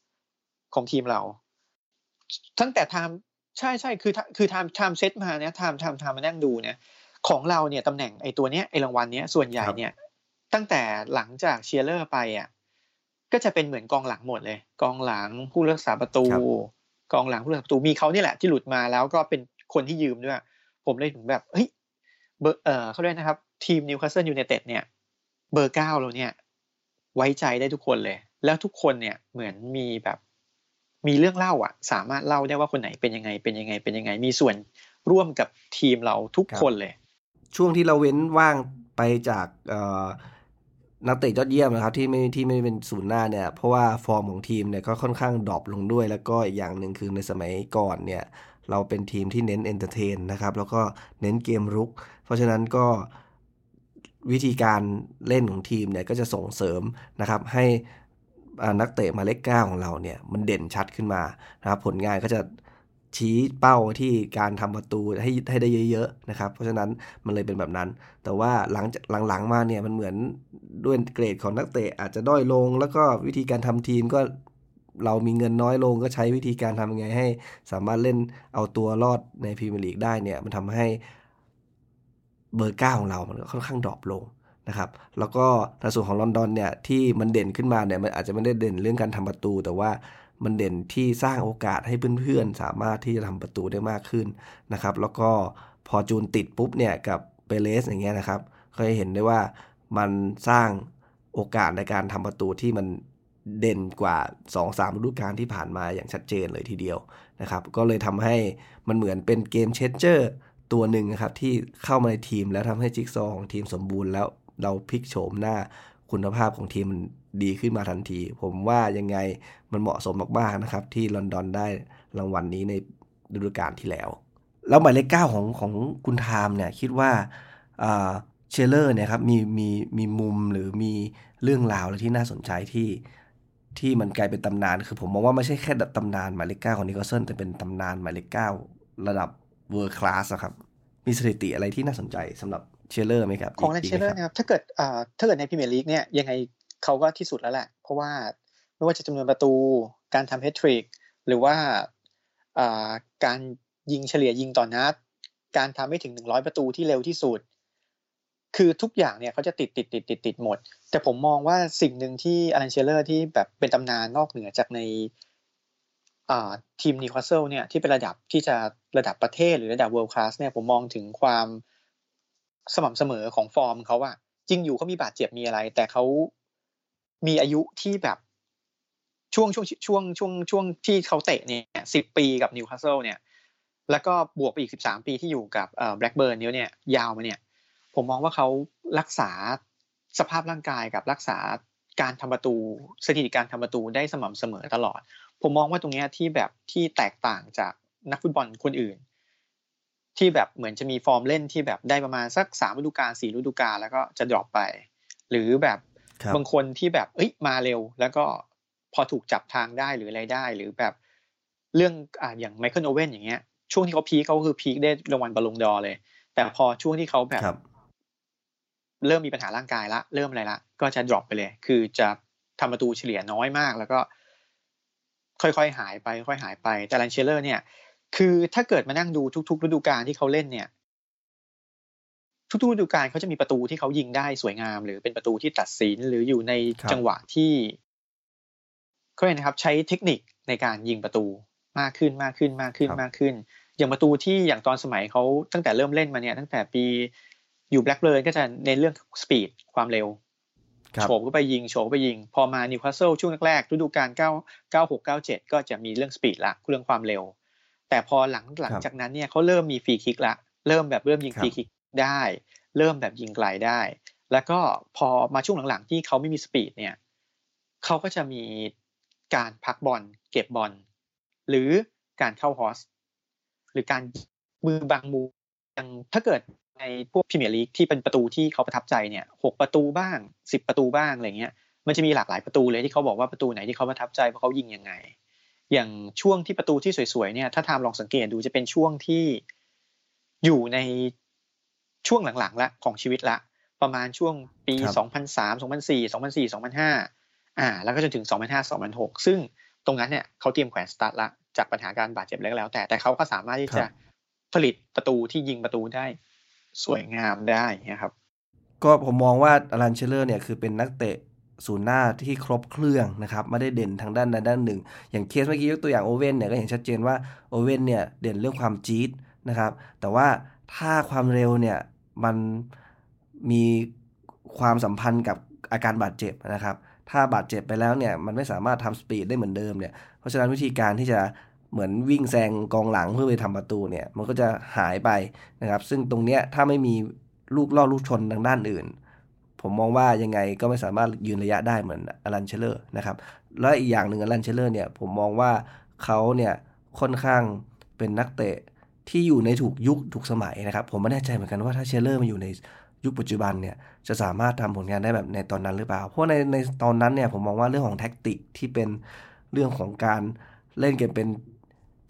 ของทีมเรา ตั้งแต่ไทม์ใช่ใช่คือคือไทม์ไทม์เซตมาเนี่ยไทม์ไทม์ไทม์มานั่งดูเนี่ย ของเราเนี่ยตำแหน่งไอ้ตัวเนี้ยไอ้รางวัลเนี้ยส่วนใหญ่เนี่ย ตั้งแต่หลังจากเชียร์เลอร์ไปอะก็จะเป็นเหมือนกองหลังหมดเลย กองหลังผู้รักษาประตู กองหลังผู้รักษาประตูมีเขาเนี่ยแหละที่หลุดมาแล้วก็เป็นคนที่ยืมด้วย ผมเลยถึงแบบเฮ้ย เบอร์เออเขาเรียกนะครับ ทีมนิวคาสเซิลยูไนเต็ดเนี่ยเบอร์เก้าเราเนี่ย ไว้ใจได้ทุกคนเลย แล้วทุกคนเนี่ยเหมือนมีแบบมีเรื่องเล่าอะ สามารถเล่าได้ว่าคนไหนเป็นยังไงเป็นยังไงเป็นยังไง มีส่วนร่วมกับทีมเราทุกคนเลย
ช่วงที่เราเว้นว่างไปจากนักเตะยอดเยี่ยมนะครับที่ไม่ที่ไม่เป็นศูนย์หน้าเนี่ยเพราะว่าฟอร์มของทีมเนี่ยก็ค่อนข้าง drop ลงด้วย แล้วก็อีกอย่างหนึ่งคือในสมัยก่อนเนี่ย เราเป็นทีมที่เน้น entertain นะครับแล้วก็เน้นเกมรุก เพราะฉะนั้นก็วิธีการเล่นของทีมเนี่ยก็จะส่งเสริมนะครับให้นักเตะหมายเลขเก้าของเราเนี่ยมันเด่นชัดขึ้นมานะครับผลงานก็จะชี้เป้าที่การทำประตูให้ให้ได้เยอะๆนะครับ เพราะฉะนั้นมันเลยเป็นแบบนั้น แต่ว่าหลังจากหลังๆมาเนี่ยมันเหมือนด้วยเกรดของนักเตะอาจจะด้อยลง แล้วก็วิธีการทำทีมก็ เรามีเงินน้อยลงก็ใช้วิธีการทำยังไงให้ สามารถเล่นเอาตัวรอดในพรีเมียร์ลีกได้เนี่ยมันทำให้เบอร์เก้าของเรา มันค่อนข้าง drop ลงนะครับ แล้วก็ในส่วนของลอนดอนเนี่ยที่มันเด่นขึ้นมาเนี่ยมันอาจจะไม่ได้เด่นเรื่องการทำประตู แต่ว่ามันเด่นที่สร้างโอกาสให้เพื่อนๆ สามารถที่จะทำประตูได้มากขึ้นนะครับ แล้วก็พอจูนติดปุ๊บเนี่ยกับเปเรสอย่างเงี้ยนะครับก็จะเห็นได้ว่ามันสร้างโอกาสในการทำประตูที่มัน เด่นกว่า 2-3ฤดูกาลที่ผ่านมาอย่างชัดเจนเลยทีเดียวนะครับ ก็เลยทำให้มันเหมือนเป็นเกมเชนเจอร์ตัวหนึ่งนะครับที่เข้ามาในทีมแล้วทำให้จิ๊กซอของทีมสมบูรณ์แล้วเราพลิกโฉมหน้าคุณภาพของทีมมันดีขึ้นมาทันที ผมว่ายังไงมันเหมาะสมมากๆนะครับ ที่ลอนดอนได้รางวัลนี้ในฤดูกาลที่แล้ว แล้วหมายเลขเก้าของของคุณไทม์เนี่ยคิดว่าเชียเรอร์เนี่ยครับมีมีมีมุมหรือมีเรื่องราวอะไรที่น่าสนใจที่ ที่มันกลายเป็นตำนาน คือผมมองว่าไม่ใช่แค่ตำนานหมายเลขเก้าของนิวคาสเซิลแต่เป็นตำนานหมายเลขเก้าระดับ world class ครับ มีสถิติอะไรที่น่าสนใจสำหรับเชียเรอร์ไหมครับ
ของอลันเชียเรอร์นะครับ ถ้าเกิดถ้าเกิดในพรีเมียร์ลีกเนี่ยยังไงเขาก็ที่สุดแล้วแหละ เพราะว่าไม่ว่าจะจำนวนประตู การทำแฮตทริก หรือว่าอ่าการยิงเฉลี่ยยิงต่อนัด การทำให้ถึงหนึ่งร้อยประตูที่เร็วที่สุด คือทุกอย่างเนี่ยเขาจะติดติดติดติดติดหมด แต่ผมมองว่าสิ่งหนึ่งที่อลันเชียเรอร์ที่แบบเป็นตำนานนอกเหนือจากในทีมนิวคาสเซิลเนี่ยที่เป็นระดับที่จะระดับประเทศหรือระดับ world class เนี่ยผมมองถึงความสม่ำเสมอของฟอร์มเขาอะจริงอยู่เขามีบาดเจ็บมีอะไร แต่เขามีอายุที่แบบช่วงช่วงช่วงช่วงช่วงที่เขาเตะเนี่ยสิบปีกับนิวคาสเซิลเนี่ย แล้วก็บวกไปอีกสิบสามปีที่อยู่กับแบล็กเบิร์นเนี่ยยาวมาเนี่ย ผมมองว่าเขารักษาสภาพร่างกายกับรักษาการทำประตูสถิติการทำประตูได้สม่ำเสมอตลอด ผมมองว่าตรงนี้ที่แบบที่แตกต่างจากนักฟุตบอลคนอื่น ที่แบบเหมือนจะมีฟอร์มเล่นที่แบบได้ประมาณสักสามฤดูกาลสี่ฤดูกาลแล้วก็จะ drop ไป หรือแบบบางคนที่แบบเอ้ยมาเร็ว แล้วก็พอถูกจับทางได้หรืออะไรได้ หรือแบบเรื่องอ่าอย่างไมเคิลโอเว่นอย่างเงี้ยช่วงที่เขา peak เขาคือ peak ได้รางวัลบัลลงดอร์เลย แต่พอช่วงที่เขาแบบ เริ่มมีปัญหาร่างกายละ เริ่มอะไรละ ก็จะ drop ไปเลย คือจะทำประตูเฉลี่ยน้อยมาก แล้วก็ ค่อยๆหายไป ค่อยๆหายไป แต่อลันเชียเรอร์เนี่ย คือถ้าเกิดมานั่งดูทุกๆฤดูกาลที่เขาเล่นเนี่ย ทุกๆฤดูกาลเขาจะมีประตูที่เขายิงได้สวยงาม หรือเป็นประตูที่ตัดสินหรืออยู่ในจังหวะที่เขาเรียกนะครับ ใช้เทคนิคในการยิงประตูมากขึ้นมากขึ้นมากขึ้นมากขึ้น อย่างประตูที่อย่างตอนสมัยเขาตั้งแต่เริ่มเล่นมาเนี่ย ตั้งแต่ปี อยู่แบล็กเบิร์นก็จะในเรื่อง speed ความเร็วโฉบก็ไปยิงโฉบไปยิง พอมานิวคาสเซิลช่วงแรกๆฤดูกาล9 9 6 9 7 ก็จะมีเรื่องสปีดละเรื่องความเร็ว แต่พอหลังหลังจากนั้นเนี่ยเขาเริ่มมีฟรีคิกละ เริ่มแบบเริ่มยิงฟรีคิกได้ เริ่มแบบยิงไกลได้ แล้วก็พอมาช่วงหลังๆที่เขาไม่มีสปีดเนี่ยเขาก็จะมีการพักบอลเก็บบอลหรือการเข้าฮอสหรือการมือบางมูอย่างถ้าเกิด ในพวกพรีเมียร์ลีกที่เป็นประตูที่เขาประทับใจเนี่ยหกประตูบ้างสิบประตูบ้างอะไรเงี้ยมันจะมีหลากหลายประตูเลยที่เขาบอกว่าประตูไหนที่เขาประทับใจเพราะเขายิงยังไง อย่างช่วงที่ประตูที่สวยๆเนี่ยถ้าทามลองสังเกตดูจะเป็นช่วงที่อยู่ในช่วงหลังๆละของชีวิตละ ประมาณช่วงปี 2003 2004 2004 2005 อ่า แล้วก็จนถึง 2005 2006 ซึ่งตรงนั้นเนี่ยเขาเตรียมแขวนสตาร์ทละจากปัญหาการบาดเจ็บแล้วแล้วแต่แต่เขาก็สามารถที่จะผลิตประตูที่ยิงประตูได้ สวยงามได้นะครับ
ก็ผมมองว่าอลันเชียเรอร์เนี่ยคือเป็นนักเตะศูนย์หน้าที่ครบเครื่องนะครับไม่ได้เด่นทางด้านใดด้านหนึ่ง อย่างเคสเมื่อกี้ยกตัวอย่างโอเว่นเนี่ยก็เห็นชัดเจนว่าโอเว่นเนี่ยเด่นเรื่องความจี๊ดนะครับ แต่ว่าถ้าความเร็วเนี่ยมันมีความสัมพันธ์กับอาการบาดเจ็บนะครับ ถ้าบาดเจ็บไปแล้วเนี่ยมันไม่สามารถทำสปีดได้เหมือนเดิมเนี่ยเพราะฉะนั้นวิธีการที่จะ เหมือนวิ่งแซงกองหลังเพื่อไปทำประตูเนี่ย มันก็จะหายไปนะครับ ซึ่งตรงเนี้ยถ้าไม่มีลูกล่อลูกชนทางด้านอื่น ผมมองว่ายังไงก็ไม่สามารถยืนระยะได้เหมือนอลันเชียเรอร์นะครับ แล้วอีกอย่างหนึ่งอลันเชียเรอร์เนี่ยผมมองว่าเขาเนี่ยค่อนข้างเป็นนักเตะที่อยู่ในถูกยุคถูกสมัยนะครับ ผมไม่แน่ใจเหมือนกันว่าถ้าเชียเรอร์มาอยู่ในยุคปัจจุบันเนี่ยจะสามารถทำผลงานได้แบบในตอนนั้นหรือเปล่า เพราะในในตอนนั้นเนี่ยผมมองว่าเรื่องของแท็กติกที่เป็นเรื่องของการเล่นเกันเป็น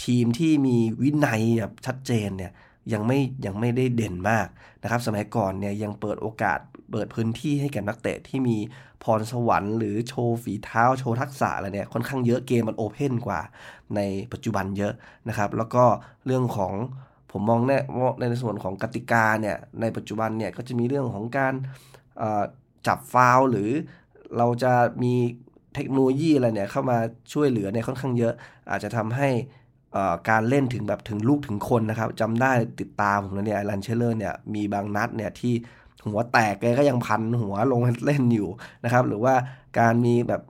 ทีมที่มีวินัยแบบชัดเจนเนี่ยยังไม่ยังไม่ได้เด่นมากนะครับสมัยก่อนเนี่ยยังเปิดโอกาสเปิดพื้นที่ให้แก่นักเตะที่มีพรสวรรค์หรือโชว์ฝีเท้าโชว์ทักษะอะไรเนี่ยค่อนข้างเยอะเกมมันโอเพนกว่าในปัจจุบันเยอะนะครับ แล้วก็เรื่องของผมมองแน่ในส่วนของกติกาเนี่ยในปัจจุบันเนี่ยก็จะมีเรื่องของการจับฟาวล์หรือเราจะมีเทคโนโลยีอะไรเนี่ยเข้ามาช่วยเหลือเนี่ยค่อนข้างเยอะ อาจจะทำให้ การเล่นถึงแบบถึงลูกถึงคนนะครับจำได้ติดตามผมเนี่ยอลันเชียเรอร์เนี่ยมีบางนัดเนี่ยที่หัวแตกแกก็ยังพันหัวลงเล่นอยู่นะครับ หรือว่าการมีแบบ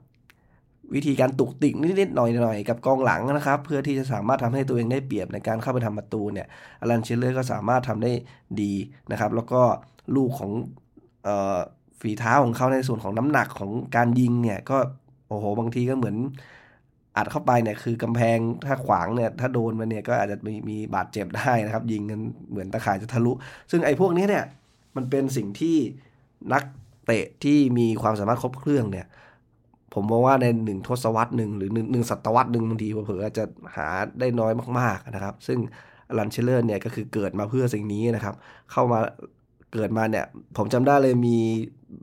วิธีการตุกติกนิดๆหน่อยๆ กับกองหลังนะครับ เพื่อที่จะสามารถทำให้ตัวเองได้เปรียบในการเข้าไปทำประตูเนี่ยอลันเชียเรอร์ก็สามารถทำได้ดีนะครับ แล้วก็ลูกของฝีเท้าของเขาในส่วนของน้ำหนักของการยิงเนี่ยก็โอ้โหบางทีก็เหมือน อัดเข้าไปเนี่ยคือกำแพงถ้าขวางเนี่ยถ้าโดนมาเนี่ยก็อาจจะมีมีบาดเจ็บได้นะครับ ยิงกันเหมือนตะข่ายจะทะลุ ซึ่งไอ้พวกนี้เนี่ยมันเป็นสิ่งที่นักเตะที่มีความสามารถครบเครื่องเนี่ย ผมมองว่าในหนึ่งทศวรรษหนึ่งหรือหนึ่งหนึ่งศตวรรษหนึ่งบางทีเผื่อจะหาได้น้อยมากๆนะครับ ซึ่งอลันเชียเรอร์เนี่ยก็คือเกิดมาเพื่อสิ่งนี้นะครับ เข้ามาเกิดมาเนี่ย ผมจำได้เลยมี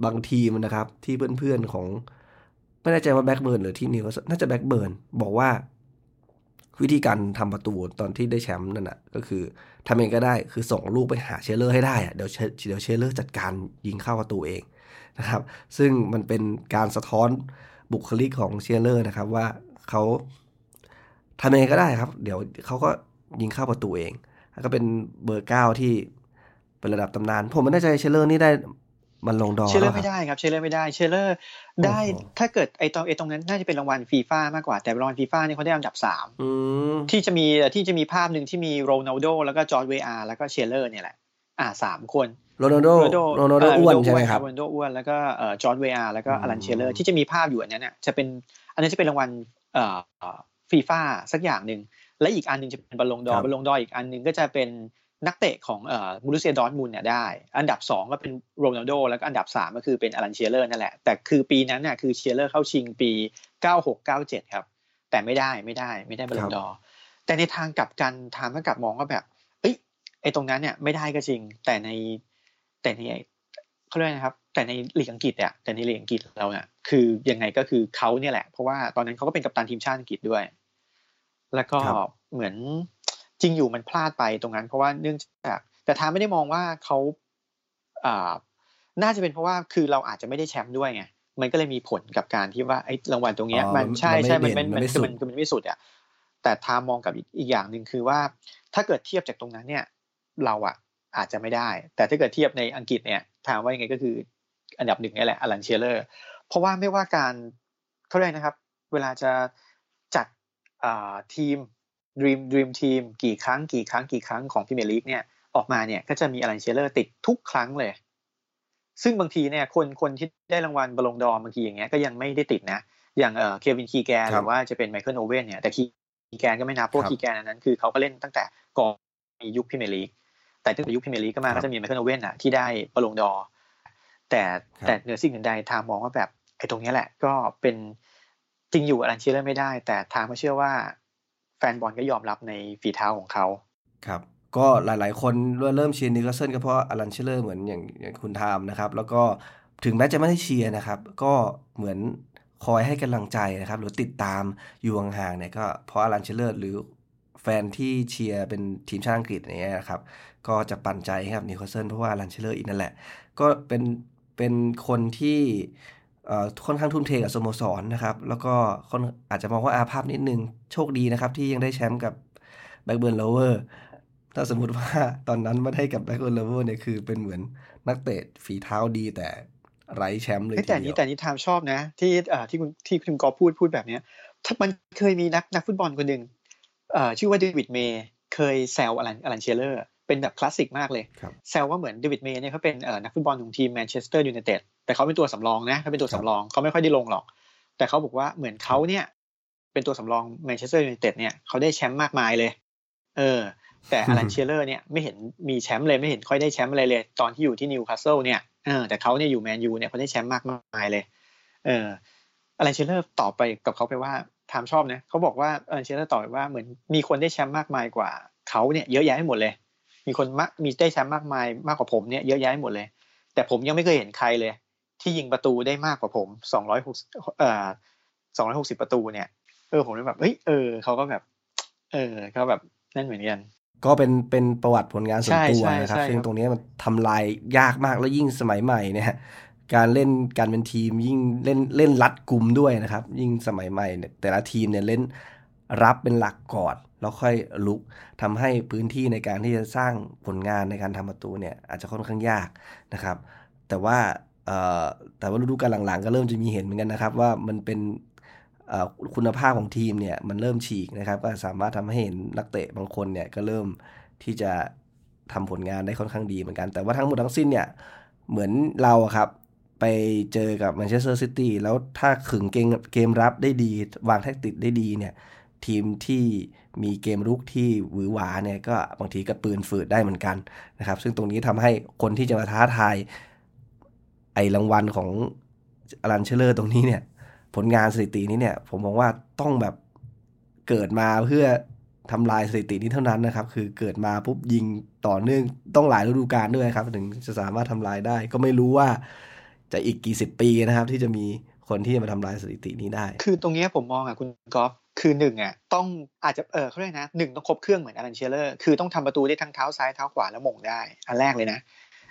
บางทีมนะครับ ที่เพื่อนๆของ ไม่แน่ใจว่าแบล็กเบิร์นหรือที่นิวน่าจะแบล็กเบิร์นบอกว่า วิธีการทำประตูตอนที่ได้แชมป์นั่นนะก็คือทำเองก็ได้คือส่งลูกไปหาเชียเรอร์ให้ได้อะเดี๋ยวเดี๋ยวเชียเรอร์จัดการยิงเข้าประตูเองนะครับ ซึ่งมันเป็นการสะท้อนบุคลิกของเชียเรอร์นะครับ ว่าเขาทำเองก็ได้ครับ เดี๋ยวเขาก็ยิงเข้าประตูเองแล้วก็เป็นเบอร์เก้าที่เป็นระดับตำนาน ผมไม่แน่ใจเชียเรอร์นี่ได้ บัลลงดอร์
เชียเรอร์ไม่ได้ครับเชียเรอร์ไม่ได้เชียเรอร์ได้ถ้าเกิดไอตรงไอตรงนั้นน่าจะเป็นรางวัลฟีฟ่ามากกว่าแต่รางวัลฟีฟ่านี่เขาได้อันดับสามที่จะมีที่จะมีภาพหนึ่งที่มีโรนัลโดแล้วก็จอร์จเวอาห์แล้วก็เชียเรอร์เนี่ยแหละ อ่าสามคน
โรนัลโดโรนัลโดอ้วนใช่ไหมครับ
โรนัลโดอ้วนแล้วก็เอ่อจอร์จเวอาห์แล้วก็อลันเชียเรอร์ที่จะมีภาพอยู่อันนี้เนี่ยจะเป็นอันนี้จะเป็นรางวัลเอ่อฟีฟ่าสักอย่างหนึ่งและอีกอันนึงจะเป็นบัลลงดอร์บัลลงดอร์อีกอันนึงก็จะเป็น นักเตะของเอ่อโบรุสเซียดอร์ทมุนด์เนี่ยได้ อันดับสองก็เป็นโรนัลโดแล้วก็อันดับสามก็คือเป็นอลันเชียเรอร์นั่นแหละ แต่คือปีนั้นเนี่ยคือเชียเรอร์เข้าชิงปีเก้าหกเก้าเจ็ดครับ แต่ไม่ได้ไม่ได้ไม่ได้บัลลงดอร์ แต่ในทางกลับกันทามก็กลับมองว่าแบบเอ้ยไอตรงนั้นเนี่ยไม่ได้ก็จริง แต่ในแต่ในเขาเรียกนะครับ แต่ในลีกอังกฤษเนี่ยแต่ในลีกอังกฤษเราเนี่ยคือยังไงก็คือเขาเนี่ยแหละ เพราะว่าตอนนั้นเขาก็เป็นกัปตันทีมชาติอังกฤษด้วย แล้วก็เหมือน จริงอยู่มันพลาดไปตรงนั้น เพราะว่าเนื่องจากแต่ทาไม่ได้มองว่าเขาอ่าน่าจะเป็นเพราะว่าคือเราอาจจะไม่ได้แชมป์ด้วยไงมันก็เลยมีผลกับการที่ว่าไอ้รางวัลตรงนี้มันใช่ใช่มันมันมันคือมันคือมันไม่สุดอะแต่ทามมองกลับอีกอีกอย่างหนึ่งคือว่า ถ้าเกิดเทียบจากตรงนั้นเนี่ย เราอะอาจจะไม่ได้ แต่ถ้าเกิดเทียบในอังกฤษเนี่ยถามว่ายังไงก็คืออันดับหนึ่งนี่แหละอลันเชียเรอร์ เพราะว่าไม่ว่าการเขาเรียกนะครับ เวลาจะจัดทีม Dream Dream Team กี่ครั้งกี่ครั้งกี่ครั้งของพรีเมียร์ลีกเนี่ยออกมาเนี่ยก็จะมีอลันเชียเรอร์ติดทุกครั้งเลย ซึ่งบางทีเนี่ยคนคนที่ได้รางวัลบัลลงดอร์บางทีอย่างเงี้ยก็ยังไม่ได้ติดนะ อย่างเอ่อเควินคีแกนหรือว่าจะเป็นไมเคิลโอเว่นเนี่ยแต่คีแกนก็ไม่นับพวกคีแกนนั้นคือเขาก็เล่นตั้งแต่ก่อนมียุคพรีเมียร์ลีกแต่ตั้งแต่ยุคพรีเมียร์ลีกก็มาก็จะมีไมเคิลโอเว่นอะที่ได้บัลลงดอร์แต่แต่เหนือสิ่งอื่นใดทามมองว่าแบบไอ้ตรงนี้แหละก็เป็นจริงอยู่อลันเชียเรอร์ไม่ได้ แต่ทางมาเชื่อว่า แฟนบอลก็ยอมรับในฝีเท้าของเขา
ครับก็หลาย ๆ คนเริ่มเชียร์นิวคาสเซิลก็เพราะอลันเชียเรอร์เหมือนอย่างอย่างคุณทามนะครับ แล้วก็ถึงแม้จะไม่ได้เชียร์นะครับ ก็เหมือนคอยให้กำลังใจนะครับ หรือติดตามอยู่ห่างๆเนี่ยก็เพราะอลันเชียเรอร์หรือแฟนที่เชียร์เป็นทีมชาติอังกฤษเนี่ยนะครับ ก็จะปันใจกับนิวคาสเซิลเพราะว่าอลันเชียเรอร์อีกนั่นแหละ ก็เป็นเป็นคนที่ ค่อนข้างทุ่มเทกับสโมสรนะครับ แล้วก็คนอาจจะมองว่าอาภัพนิดนึง โชคดีนะครับ ที่ยังได้แชมป์กับแบล็กเบิร์นโรเวอร์สถ้าสมมติว่าตอนนั้นไม่ได้กับแบล็กเบิร์นโรเวอร์สเนี่ยคือเป็นเหมือนนักเตะฝีเท้าดีแต่ไร้แชมป์เลย
แต่นี้แต่นี้ทามชอบนะ ที่ที่คุณที่คุณกอพูดพูดแบบเนี้ยถ้ามันเคยมีนักนักฟุตบอลคนหนึ่งชื่อว่าเดวิดเมย์เคยแซวอลันอลันเชียเรอร์เป็นแบบคลาสสิกมากเลย แซวว่าเหมือนเดวิดเมย์เนี่ยเขาเป็นนักฟุตบอลของทีมแมนเชสเตอร์ยูไนเต็ด แต่เขาเป็นตัวสำรองนะเขาเป็นตัวสำรองเขาไม่ค่อยได้ลงหรอก แต่เขาบอกว่าเหมือนเขาเนี่ย เป็นตัวสำรองแมนเชสเตอร์ยูไนเต็ดเนี่ยเขาได้แชมป์มากมายเลย เออ แต่อลันเชียเรอร์เนี่ยไม่เห็นมีแชมป์เลยไม่เห็นค่อยได้แชมป์อะไรเลย ตอนที่อยู่ที่นิวคาสเซิลเนี่ยเออแต่เขาเนี่ยอยู่แมนยูเนี่ยเขาได้แชมป์มากมายเลย เอออลันเชียเรอร์ตอบไปกับเขาไปว่าทามชอบนะเขาบอกว่าอลันเชียเรอร์ตอบว่าเหมือนมีคนได้แชมป์มากมายกว่าเขาเนี่ยเยอะแยะให้หมดเลย มีคนมากมีได้แชมป์มากมายมากกว่าผมเนี่ยเยอะแยะให้หมดเลย แต่ผมยังไม่เคยเห็นใครเลย ที่ยิงประตูได้มากกว่าผมสองร้อยหกเอ่อสองร้อยหกสิบประตูเนี่ยเออผมเลยแบบเฮ้ยเออเขาก็แบบ เออเขาแบบนั่นเหมือนกัน
ก็เป็นเป็นประวัติผลงานส่วนตัว
ใช่
นะครับ
ใช่
ซึ่ง
ครับ
ตรงนี้มันทำลายยากมากแล้วยิ่งสมัยใหม่เนี่ยการเล่นการเป็นทีมยิ่งเล่นเล่นรัดกลุ่มด้วยนะครับ ยิ่งสมัยใหม่เนี่ยแต่ละทีมเนี่ยเล่นรับเป็นหลักก่อนแล้วค่อยลุกทำให้พื้นที่ในการที่จะสร้างผลงานในการทำประตูเนี่ยอาจจะค่อนข้างยากนะครับ แต่ว่าเอ่อ แต่ว่าฤดูกาลหลังๆ ก็เริ่มจะมีเห็นเหมือนกันนะครับ ว่ามันเป็นคุณภาพของทีมเนี่ยมันเริ่มฉีกนะครับ ก็สามารถทำให้เห็นนักเตะบางคนเนี่ยก็เริ่มที่จะทำผลงานได้ค่อนข้างดีเหมือนกัน แต่ว่าทั้งหมดทั้งสิ้นเนี่ยเหมือนเราครับไปเจอกับแมนเชสเตอร์ซิตี้แล้วถ้าขึงเกมเกมรับได้ดี วางแท็กติกได้ดีเนี่ยทีมที่มีเกมรุกที่หวือหวาเนี่ยก็บางทีก็ปืนฝืดได้เหมือนกันนะครับ ซึ่งตรงนี้ทำให้คนที่จะมาท้าทาย ไอรางวัลของอลันเชลเลอร์ตรงนี้เนี่ย ผลงานสถิตินี้เนี่ย ผมมองว่าต้องแบบเกิดมาเพื่อทำลายสถิตินี้เท่านั้นนะครับ คือเกิดมาปุ๊บยิงต่อเนื่องต้องหลายฤดูกาลด้วยครับ ถึงจะสามารถทำลายได้ ก็ไม่รู้ว่าจะอีกกี่สิบปีนะครับ ที่จะมีคนที่จะมาทำลายสถิตินี้ได้
คือตรงนี้ผมมองอะคุณกอล์ฟคือหนึ่งอะต้องอาจจะเออเขาเรียกนะหนึ่งต้องครบเครื่องเหมือนอลันเชียเลอร์คือต้องทำประตูได้ทั้งเท้าซ้ายเท้าขวาแล้วหม่งได้ อันแรกเลยนะ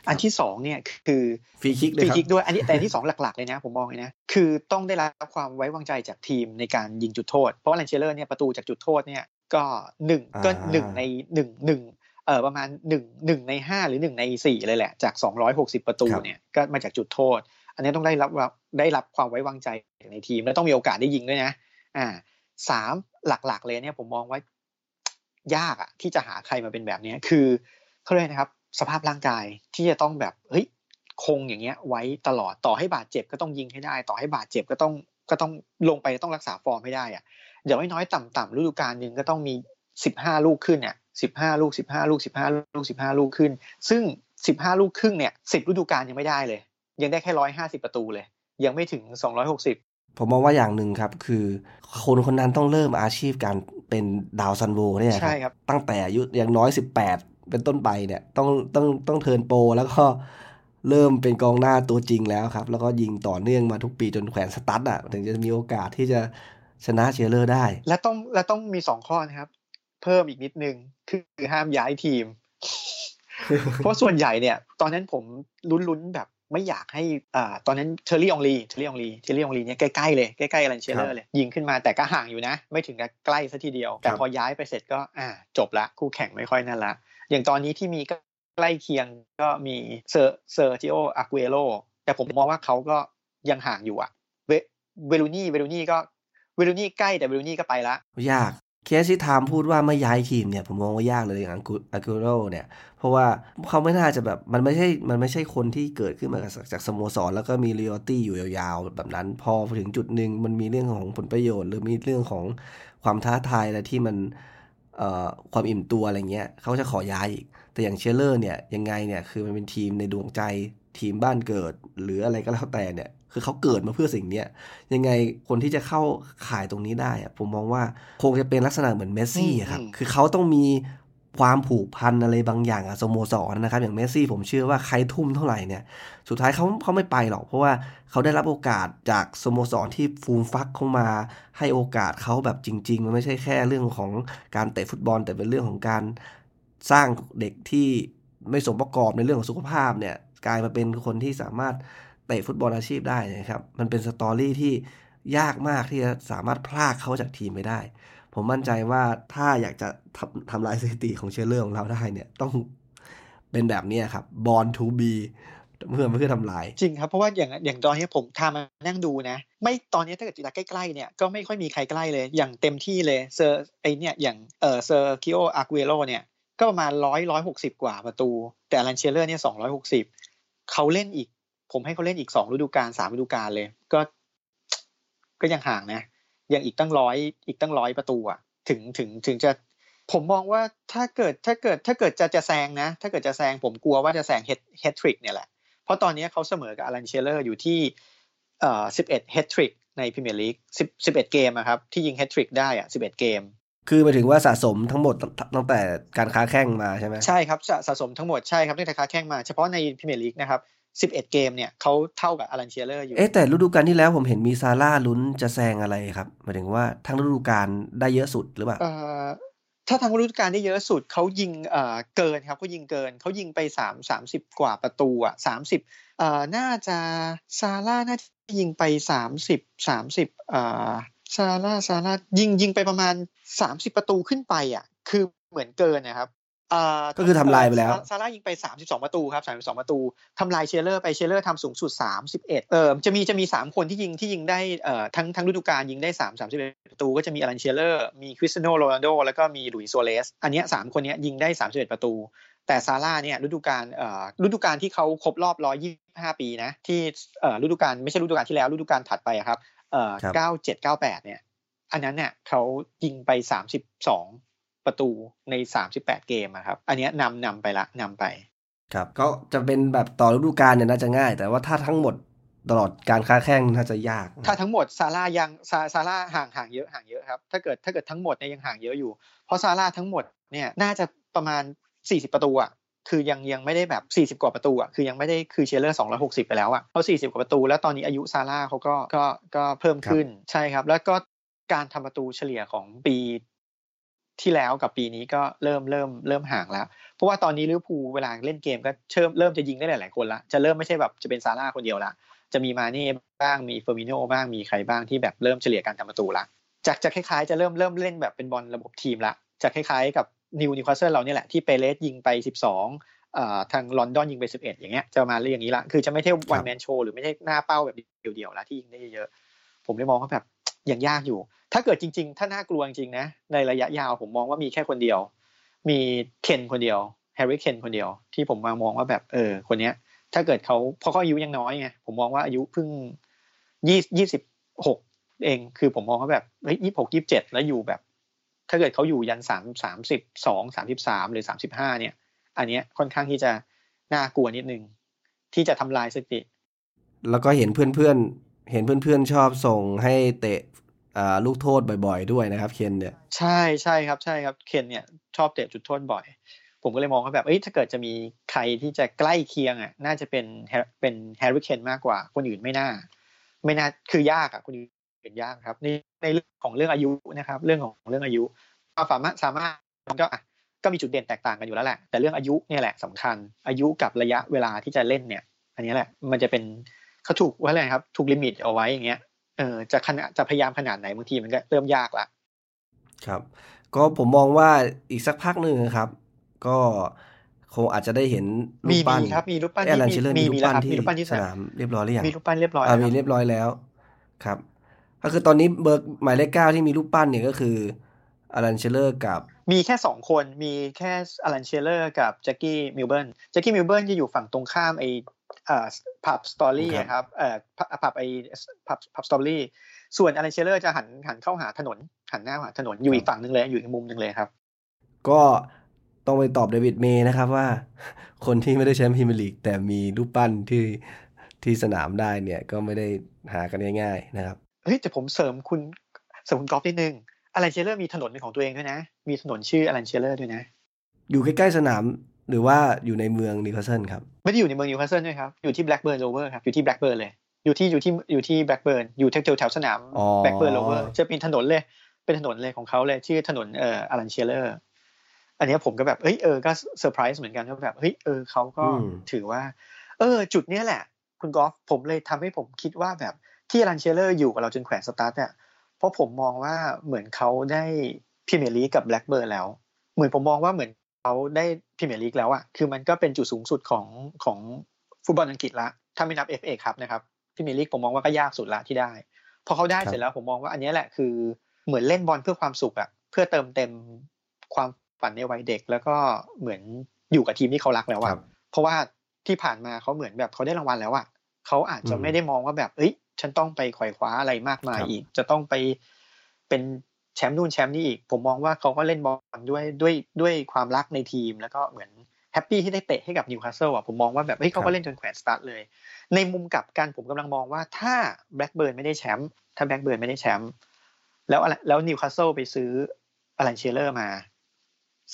อันที่สองเนี่ยคือ
ฟรีคิกเล
ฟ
ย
รี
ครับ
คิกด้วยอันนี้แต่อันที่สองหลักๆเลยนะ ผมมองเลยนะคือต้องได้รับความไว้วางใจจากทีมในการยิงจุดโทษ เพราะอลันเชียเลอร์เนี่ยประตูจากจุดโทษเนี่ยก็หนึ่งก็
อ่า
หนึ่งในหนึ่งหนึ่งเออประมาณหนึ่งหนึ่งในห้าหรือหนึ่งในสี่เลยแหละจากสองร้อยหกสิบประตูเนี่ยก็มาจากจุดโทษ อันนี้ต้องได้รับได้รับความไว้วางใจในทีม แล้วต้องมีโอกาสได้ยิงด้วยนะ อ่าสามหลักๆเลยเนี่ยผมมองว่ายากอะที่จะหาใครมาเป็นแบบเนี้ยคือเขาเรียกนะครับ สภาพร่างกายที่จะต้องแบบเฮ้ยคงอย่างเงี้ย ไว้ตลอดต่อให้บาดเจ็บก็ต้องยิงให้ได้ ต่อให้บาดเจ็บก็ต้องก็ต้องลงไปต้องรักษาฟอร์มให้ได้อะอย่างน้อยๆต่ำๆฤดูกาลหนึ่งก็ต้องมีสิบห้าลูกขึ้นเนี่ยสิบห้าลูกสิบห้าลูกสิบห้าลูกสิบห้าลูกขึ้น ซึ่งสิบห้าลูกครึ่งเนี่ยสิบฤดูกาลยังไม่ได้เลย ยังได้แค่ร้อยห้าสิบประตูเลย ยังไม่ถึงสองร้อยหกสิบ
ผมมองว่าอย่างหนึ่งครับคือ คนคนนั้นต้องเริ่มอาชีพการเป็นดาวซันโวเนี่ย
ใช่ครับ
ตั้งแต่อายุอย่างน้อย18 เป็นต้นไปเนี่ยต้องต้องต้อง turn pro แล้วก็เริ่มเป็นกองหน้าตัวจริงแล้วครับ แล้วก็ยิงต่อเนื่องมาทุกปีจนแขวนสตั๊ดอะถึงจะมีโอกาสที่จะชนะเชียร์เลอร์ได้
และต้องและต้องมีสองข้อนะครับ เพิ่มอีกนิดนึงคือห้ามย้ายทีม เพราะส่วนใหญ่เนี่ย ตอนนั้นผมลุ้นๆแบบไม่อยากให้อ่าตอนนั้นเธียร์รี่อองรีเธียร์รี่อองรีเธียร์รี่อองรีเนี่ยใกล้ๆเลยใกล้ๆอลันเชียเรอ
ร์
เลยยิงขึ้นมาแต่ก็ห่างอยู่นะ ไม่ถึงกับใกล้ซะทีเดียว แต่พอย้ายไปเสร็จก็อ่าจบละคู่แข่งไม่ค่อยนั่นละ อย่างตอนนี้ที่มีก็ใกล้เคียงก็มีเซอร์เซอร์จิโออากุเอโรแต่ผมมองว่าเขาก็ยังห่างอยู่อะเวย์เวย์นรูนี่ย์เวย์นรูนี่ย์ก็เวย์นรูนี่ย์ใกล้แต่เวย์นรูนี่ย์ก็ไปละ
ยากเคสที่ไทม์พูดว่าไม่ย้ายทีมเนี่ยผมมองว่ายากเลยอย่างอากูโรเนี่ย เพราะว่าเขาไม่น่าจะแบบมันไม่ใช่มันไม่ใช่คนที่เกิดขึ้นมาจากสโมสร แล้วก็มี loyalty อยู่ยาวๆแบบนั้น พอถึงจุดหนึ่งมันมีเรื่องของผลประโยชน์ หรือมีเรื่องของความท้าทายอะไรที่มัน ความอิ่มตัวอะไรเงี้ยเขาจะขอย้ายอีก แต่อย่างเชียเรอร์เนี่ยยังไงเนี่ยคือมันเป็นทีมในดวงใจทีมบ้านเกิด หรืออะไรก็แล้วแต่เนี่ยคือเขาเกิดมาเพื่อสิ่งเนี้ยยังไงคนที่จะเข้าขายตรงนี้ได้อะผมมองว่าคงจะเป็นลักษณะเหมือนเมสซี่อะครับ
อืม
คือเขาต้องมี ความผูกพันอะไรบางอย่างกับสโมสรนะครับ อย่างเมสซี่ผมเชื่อว่าใครทุ่มเท่าไหร่เนี่ย สุดท้ายเขาเขาไม่ไปหรอก เพราะว่าเขาได้รับโอกาสจากสโมสรที่ฟูมฟักเข้ามา ให้โอกาสเขาแบบจริง ๆ มันไม่ใช่แค่เรื่องของการเตะฟุตบอล แต่เป็นเรื่องของการสร้างเด็กที่ไม่สมประกอบในเรื่องของสุขภาพเนี่ยกลายมาเป็นคนที่สามารถเตะฟุตบอลอาชีพได้นะครับ มันเป็น story ที่ยากมากที่จะสามารถพรากเขาจากทีมไปได้ ผมมั่นใจว่าถ้าอยากจะทำทำลายสถิติของเชียเรอร์ของเราได้เนี่ยต้องเป็นแบบนี้ครับ born to be เพื่อเพื่อทำลาย
จริงครับ เพราะว่าอย่างอย่างตอนนี้ผมทามานั่งดูนะ ไม่ตอนนี้ถ้าเกิดจะใกล้ๆเนี่ยก็ไม่ค่อยมีใครใกล้เลย อย่างเต็มที่เลยเซอร์ไอเนี่ยอย่างเออเซร์คิโออเกวโร่เนี่ยก็ประมาณร้อยร้อยหกสิบกว่าประตู แต่อลันเชียเรอร์เนี่ยสองร้อยหกสิบเขาเล่นอีก ผมให้เขาเล่นอีกสองฤดูกาลสามฤดูกาลเลย ก็ ก็ยังห่างนะ ยังอีกตั้งร้อยอีกตั้งร้อยประตูอะถึงถึงถึงจะผมมองว่าถ้าเกิดถ้าเกิดถ้าเกิดจะจะแซงนะ ถ้าเกิดจะแซงผมกลัวว่าจะแซงแฮตแฮตทริกเนี่ยแหละ เพราะตอนนี้เขาเสมอกับอลันเชียเรอร์อยู่ที่เอ่อสิบเอ็ดแฮตทริกในพรีเมียร์ลีกสิบสิบเอ็ดเกมอะครับที่ยิงแฮตทริกได้อะสิบเอ็ดเกม
คือหมายถึงว่าสะสมทั้งหมดตั้งแต่การค้าแข้งมาใช่ไหม
ใช่ครับสะสะสมทั้งหมดใช่ครับตั้งแต่ค้าแข้งมาเฉพาะในพรีเมียร์ลีกนะครับ สิบเอ็ดเกมเนี่ยเขาเท่ากับอลันเชียเรอร์อยู่
เอ๊ะแต่ฤดูกาลที่แล้วผมเห็นมีซาลาห์ลุ้นจะแซงอะไรครับ หมายถึงว่าทั้งฤดูกาลได้เยอะสุดหรือเปล่า
เอ่อถ้าทั้งฤดูกาลได้เยอะสุดเขายิงเอ่อเกินครับเขายิงเกินเขายิงไปสามสามสิบกว่าประตูอะสามสิบเอ่อน่าจะซาลาห์น่าจะยิงไปสามสิบสามสิบเอ่อซาลาห์ซาลาห์ยิงยิงไปประมาณสามสิบประตูขึ้นไปอะ คือเหมือนเกินนะครับเอ่อ
ก็คือทำลายไปแล้ว
ซาลาห์ยิงไป 32 ประตูครับ 32 ประตูทำลายเชียเรอร์ไปเชียเรอร์ทำสูงสุด 31 เอ่อจะมีจะมี 3 คนที่ยิงที่ยิงได้เอ่อทั้งทั้งฤดูกาลยิงได้ 3 31 ประตู ก็จะมีอลันเชียเรอร์มีคริสเตียโนโรนัลโดแล้วก็มีหลุยส์ซัวเรซ อันเนี้ยสามคนเนี้ยยิงได้ 31 ประตู แต่ซาลาห์เนี่ยฤดูกาลเอ่อฤดูกาลที่เขาครบรอบ 125 ปีนะที่เอ่อฤดูกาลไม่ใช่ฤดูกาลที่แล้วฤดูกาลถัดไปอะครับเอ่อ
ครับ
97 98 เนี่ยอันนั้นเนี่ยเขายิงไป 32 ประตูใน 38 เกมอะครับ อันเนี้ยนำนำไปละนำไป
ครับ ก็จะเป็นแบบต่อฤดูกาลเนี่ยน่าจะง่าย แต่ว่าถ้าทั้งหมดตลอดการค้าแข่งน่าจะยาก
ถ้าทั้งหมดซาร่ายังซาซาร่าห่างห่างเยอะห่างเยอะครับ ถ้าเกิดถ้าเกิดทั้งหมดเนี่ยยังห่างเยอะอยู่ เพราะซาร่าทั้งหมดเนี่ยน่าจะประมาณ 40 ประตูอะคือยังยังไม่ได้แบบ 40 กว่าประตูอะคือยังไม่ได้คือเชียเรอร์260 ไปแล้วอะเขา40 กว่าประตู แล้วตอนนี้อายุซาลาห์เขาก็ก็ก็เพิ่มขึ้นใช่ครับ แล้วก็การทำประตูเฉลี่ยของปี ที่แล้วกับปีนี้ก็เริ่มเริ่มเริ่มห่างแล้ว เพราะว่าตอนนี้ลิเวอร์พูลเวลาเล่นเกมก็เริ่มเริ่มจะยิงได้หลายๆคนละจะเริ่มไม่ใช่แบบจะเป็นซาลาห์คนเดียวละจะมีมาเน่บ้างมีฟีร์มิโน่บ้างมีใครบ้างที่แบบเริ่มเฉลี่ยการทำประตูละจากจะคล้ายๆจะเริ่มเริ่มเล่นแบบเป็นบอลระบบทีมละจะคล้ายๆกับนิวนิวคาสเซิลเราเนี่ยแหละที่เปเรซยิงไป 12เอ่อทางรอนดอนยิงไป 11 อย่างเงี้ยจะมาเรื่องอย่างนี้ละคือจะไม่ใช่ one man show หรือไม่ใช่หน้าเป้าแบบเดียวๆละที่ยิงได้เยอะผมเลยมองว่าแบบ ยังยากอยู่ ถ้าเกิดจริง ๆ ถ้าน่ากลัวจริงๆนะ ในระยะยาวผมมองว่ามีแค่คนเดียว มีเคนคนเดียวแฮร์รี่เคนคนเดียว ที่ผมมามองว่าแบบเออคนเนี้ย ถ้าเกิดเขาเพราะเขาอายุยังน้อยไงผมมองว่าอายุเพิ่งยี่ยี่สิบหกเอง คือผมมองว่าแบบเฮ้ยยี่หกยี่สิบเจ็ดแล้วอยู่แบบ ถ้าเกิดเขาอยู่ยันสามสามสิบสองสามสิบสามหรือสามสิบห้าเนี่ย อันเนี้ยค่อนข้างที่จะน่ากลัวนิดนึงที่จะทำลายสติ
แล้วก็เห็นเพื่อนๆ เห็นเพื่อนๆชอบส่งให้เตะลูกโทษบ่อยๆ ด้วยนะครับ เคนเนี่ย
ใช่ใช่ครับใช่ครับเคนเนี่ยชอบเตะจุดโทษบ่อย ผมก็เลยมองว่าแบบเอ้ยถ้าเกิดจะมีใครที่จะใกล้เคียงอะน่าจะเป็นเป็นแฮร์รี่เคนมากกว่า คนอื่นไม่น่า ไม่น่าคือยากอะคนอื่นเป็นยากครับ ในในเรื่องของเรื่องอายุนะครับ เรื่องของเรื่องอายุความสามารถสามารถมันก็อะก็มีจุดเด่นแตกต่างกันอยู่แล้วแหละ แต่เรื่องอายุเนี่ยแหละสำคัญอายุกับระยะเวลาที่จะเล่นเนี่ย อันนี้แหละมันจะเป็น เขาถูกว่าอะไรครับ ถูกลิมิตเอาไว้อย่างเงี้ยเออจะขนาดจะพยายามขนาดไหนบางทีมันก็เริ่มยากละ
ครับ ก็ผมมองว่าอีกสักพักหนึ่งครับ ก็คงอาจจะได้เห็นรู
มี
ปปั้น
มีครับมีรูปปั้น
แอ
ที่
ลัน
มี
เชลเลอร์
มี
มีรู
มี
ป
แล้ว
ปั้น
ครับ
ที่
มีรูปปั้นที่
สนามเรียบร้อยหรือยัง
มีรูปปั้นเรียบร้อย
อ่า
แล้ว
มี
ครับ
เรียบร้อยแล้วครับ ก็คือตอนนี้เบอร์หมายเลขเก้าที่มีรูปปั้นเนี่ยก็คืออลันเชลเลอร์กับ
มีแค่สองคนมีแค่อลันเชลเลอร์กับแจ็คกี้มิลเบิร์นแจ็คกี้มิลเบิร์นจะอยู่ฝั่งตรงข้ามไอเอ่อ ผับสตอรี่
ครับ
ครับเอ่อผับผับไอผับผับสตอรี่ส่วนอลันเชลเลอร์จะหันหันเข้าหาถนน หันหน้าหาถนนอยู่อีกฝั่งหนึ่งเลยอยู่อีกมุมหนึ่งเลยครับ
ก็ต้องไปตอบเดวิดเมย์นะครับว่า คนที่ไม่ได้แชมป์พรีเมียร์ลีกแต่มีรูปปั้นที่ที่สนามได้เนี่ยก็ไม่ได้หากันง่ายๆนะครับ
เฮ้ยแต่ผมเสริมคุณเสริมคุณกอล์ฟนิดนึงอลันเชียเรอร์มีถนนเป็นของตัวเองด้วยนะ มีถนนชื่ออลันเชียเรอร์ด้วยนะ
อยู่ใกล้ๆสนาม หรือว่าอยู่ในเมืองนิวคาสเซิลครับ
ไม่ได้อยู่ในเมืองนิวคาสเซิลด้วยครับ อยู่ที่แบล็กเบิร์นโรเวอร์ครับ อยู่ที่แบล็กเบิร์นเลย อยู่ที่อยู่ที่อยู่ที่แบล็กเบิร์นอยู่แถวแถวสนาม
อ๋อ
แบล็กเบิร์นโรเวอร์จะเป็นถนนเลย เป็นถนนเลยของเขาเลยชื่อถนนเอ่ออลันเชียเรอร์ อันเนี้ยผมก็แบบเอ้ยเออก็เซอร์ไพรส์เหมือนกันว่าแบบเฮ้ยเออเขาก็
อืม
ถือว่า เออ จุดเนี้ยแหละ คุณกอล์ฟผมเลยทำให้ผมคิดว่าแบบที่อลันเชียเรอร์อยู่กับเราจนแขวนสตั๊ดเนี่ยเพราะผมมองว่าเหมือนเขาได้พรีเมียร์ลีกกับแบล็กเบิร์นแล้ว เหมือนผมมองว่าเหมือนเขาได้ พรีเมียร์ลีกแล้วอะคือมันก็เป็นจุดสูงสุดของของฟุตบอลอังกฤษละ ถ้าไม่นับ FA ครับนะครับพรีเมียร์ลีกผมมองว่าก็ยากสุดละที่ได้ พอเขาได้
ครับ
เสร็จแล้วผมมองว่าอันเนี้ยแหละคือเหมือนเล่นบอลเพื่อความสุขอะเพื่อเติมเต็มความฝันในวัยเด็ก แล้วก็เหมือนอยู่กับทีมที่เขารักแล้ว
ค
อะ
รับ
เพราะว่าที่ผ่านมาเขาเหมือนแบบเขาได้รางวัลแล้วอะเขาอาจจะไม่ได้มองว่าแบบ เอ้ย ฉันต้องไปไขว่คว้าอะไรมากมายอีก จะต้องไปเป็น แชมป์นู่นแชมป์นี่อีก ผมมองว่าเขาก็เล่นบอลด้วยด้วยด้วยความรักในทีม แล้วก็เหมือน happy ที่ได้เตะให้กับนิวคาสเซิลอะผมมองว่าแบบเฮ้ยเขาก็เล่นจนแขวนสตั๊ดเลย ในมุมกลับกันผมกำลังมองว่าถ้าแบล็กเบิร์นไม่ได้แชมป์ถ้าแบล็กเบิร์นไม่ได้แชมป์แล้วอะไรแล้วนิวคาสเซิลไปซื้ออลันเชียเรอร์มา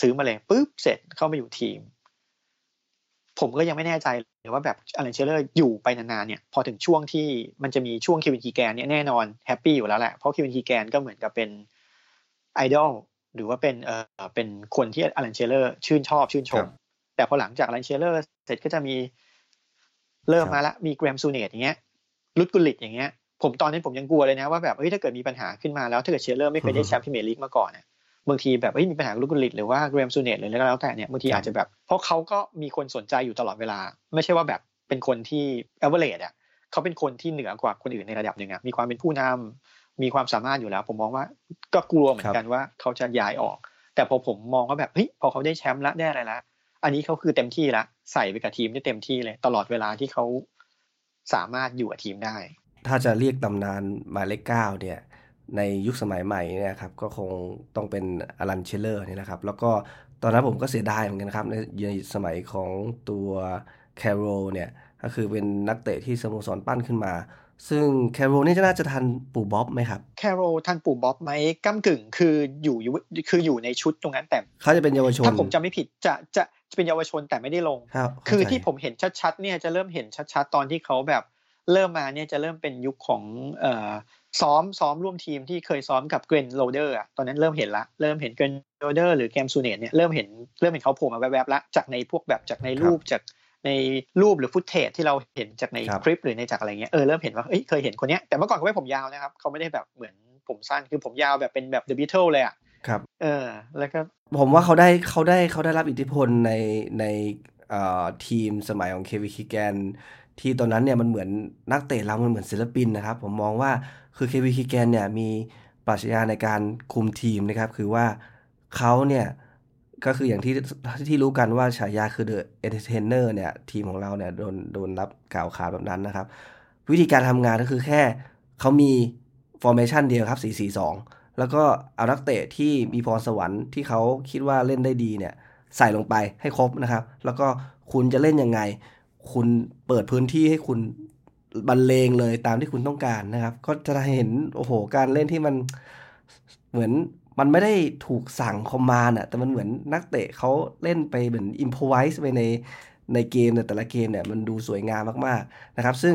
ซื้อมาเลยปุ๊บเสร็จเข้ามาอยู่ทีม ผมก็ยังไม่แน่ใจเลยว่าแบบอลันเชียเรอร์อยู่ไปนานๆเนี่ย พอถึงช่วงที่มันจะมีช่วงเควินคีแกนเนี่ยแน่นอน happy อยู่แล้วแหละเพราะเควินคีแกนก็เหมือนกับเป็น ไอดอลหรือว่าเป็นเออเป็นคนที่อลันเชียเรอร์ชื่นชอบชื่นชม แต่พอหลังจากอลันเชียเรอร์เสร็จก็จะมีเริ่มมาละมีแกรมซูเนสส์อย่างเงี้ยรุดกุลลิทอย่างเงี้ยผมตอนนี้ผมยังกลัวเลยนะว่าแบบเฮ้ยถ้าเกิดมีปัญหาขึ้นมาแล้วถ้าเกิดเชียเรอร์ไม่เคยได้แชมป์พรีเมียร์ลีกมาก่อนเนี่ยบางทีแบบเฮ้ยมีปัญหารุดกุลลิทหรือว่าแกรมซูเนสส์หรืออะไรก็แล้วแต่เนี่ยบางทีอาจจะแบบ เพราะเขาก็มีคนสนใจอยู่ตลอดเวลา ไม่ใช่ว่าแบบเป็นคนที่เอเวอร์เรอะเขาเป็นคนที่เหนือกว่าคนอื่นในระดับหนึ่งอะมีความเป็นผู้นำ มีความสามารถอยู่แล้ว ผมมองว่าก็กลัวเหมือนกันว่าเขาจะย้ายออก แต่พอผมมองว่าแบบเฮ้ยพอเขาได้แชมป์ละได้อะไรละอันนี้เขาคือเต็มที่ละใส่ไปกับทีมได้เต็มที่เลย ตลอดเวลาที่เขาสามารถอยู่กับทีมได้
ถ้าจะเรียกตำนานหมายเลขเก้าเนี่ยในยุคสมัยใหม่เนี่ยครับก็คงต้องเป็นอลันเชลเลอร์นี่นะครับ แล้วก็ตอนนั้นผมก็เสียดายเหมือนกันครับในสมัยของตัวแคโรเนี่ยก็คือเป็นนักเตะที่สโมสรปั้นขึ้นมา ซึ่งแคร์โรลนี่จะน่าจะทันปู่บ๊อบไหมครับ
แคร์โรลทันปู่บ๊อบไหมก้ากึ่งคืออยู่คืออยู่ในชุดตรงนั้นแต่
เขาจะเป็นเยาวชน
ถ้าผมจำไม่ผิดจะจะจะเป็นเยาวชนแต่ไม่ได้ลง คือที่ผมเห็นชัดๆเนี่ยจะเริ่มเห็นชัดๆ ตอนที่เขาแบบเริ่มมาเนี่ยจะเริ่มเป็นยุคของเอ่อซ้อมซ้อมร่วมทีมที่เคยซ้อมกับเกล็นโรเดอร์อะตอนนั้นเริ่มเห็นละ เริ่มเห็นเกล็นโรเดอร์หรือแกรมซูเนสส์เนี่ยเริ่มเห็นเริ่มเห็นเขาโผล่มาแวบๆละจากในพวกแบบจากในรูปจาก ในรูปหรือ footage ที่เราเห็นจากในคลิปหรือในจากอะไรเงี้ยเออเริ่มเห็นว่าเอ้ยเคยเห็นคนเนี้ยแต่เมื่อก่อนเขาไม่ผมยาวนะครับเขาไม่ได้แบบเหมือนผมสั้นคือผมยาวแบบเป็นแบบ The Beatles เลยอะ
ครับ
เออแล้วก็
ผมว่าเขาได้เขาได้เขาได้รับอิทธิพลในในทีมสมัยของเควินคีแกนที่ตอนนั้นเนี่ยมันเหมือนนักเตะเรา มันเหมือนศิลปินนะครับ ผมมองว่าคือเควินคีแกนเนี่ยมีปรัชญาในการคุมทีมนะครับ คือว่าเขาเนี่ย ก็คืออย่างที่ที่รู้กันว่าฉายาคือ The Entertainers เนี่ย ทีมของเราเนี่ยโดนโดนรับกล่าวขานแบบนั้นนะครับ วิธีการทำงานก็คือแค่เขามี formation เดียวครับ 4-4-2 แล้วก็เอานักเตะที่มีพรสวรรค์ที่เขาคิดว่าเล่นได้ดีเนี่ย ใส่ลงไปให้ครบนะครับ แล้วก็คุณจะเล่นยังไง คุณเปิดพื้นที่ให้คุณบรรเลงเลยตามที่คุณต้องการนะครับ ก็จะเห็นโอ้โหการเล่นที่มันเหมือน มันไม่ได้ถูกสั่ง command อะแต่มันเหมือนนักเตะเขาเล่นไปเหมือน improvise ไปในในเกมแต่ละเกมเนี่ยมันดูสวยงามมากๆนะครับ ซึ่ง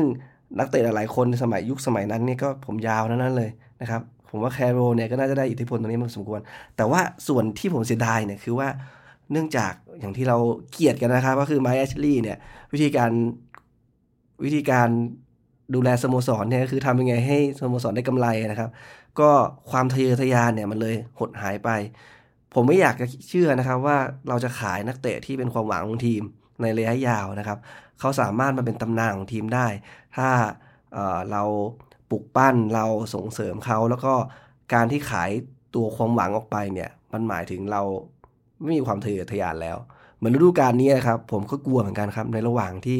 นักเตะหลายๆคนในสมัยยุคสมัยนั้นเนี่ยก็ผมยาวนั้นเลยนะครับผมว่าแคร์โรลเนี่ยก็น่าจะได้อิทธิพลตรงนี้มาสมควร แต่ว่าส่วนที่ผมเสียดายเนี่ยคือว่าเนื่องจากอย่างที่เราเกลียดกันนะครับ ก็คือไมค์แอชลีย์เนี่ยวิธีการวิธีการดูแลสโมสรเนี่ยคือทำยังไงให้สโมสรได้กำไรนะครับ ก็ความทะเยอทะยานเนี่ยมันเลยหดหายไป ผมไม่อยากจะเชื่อนะครับว่าเราจะขายนักเตะที่เป็นความหวังของทีมในระยะยาวนะครับ เขาสามารถมาเป็นตำนานของทีมได้ ถ้าเเราปลุกปั้นเราส่งเสริมเขา แล้วก็การที่ขายตัวความหวังออกไปเนี่ยมันหมายถึงเราไม่มีความทะเยอทะยานแล้ว เหมือนฤดูกาลนี้ครับ ผมก็กลัวเหมือนกันครับในระหว่างที่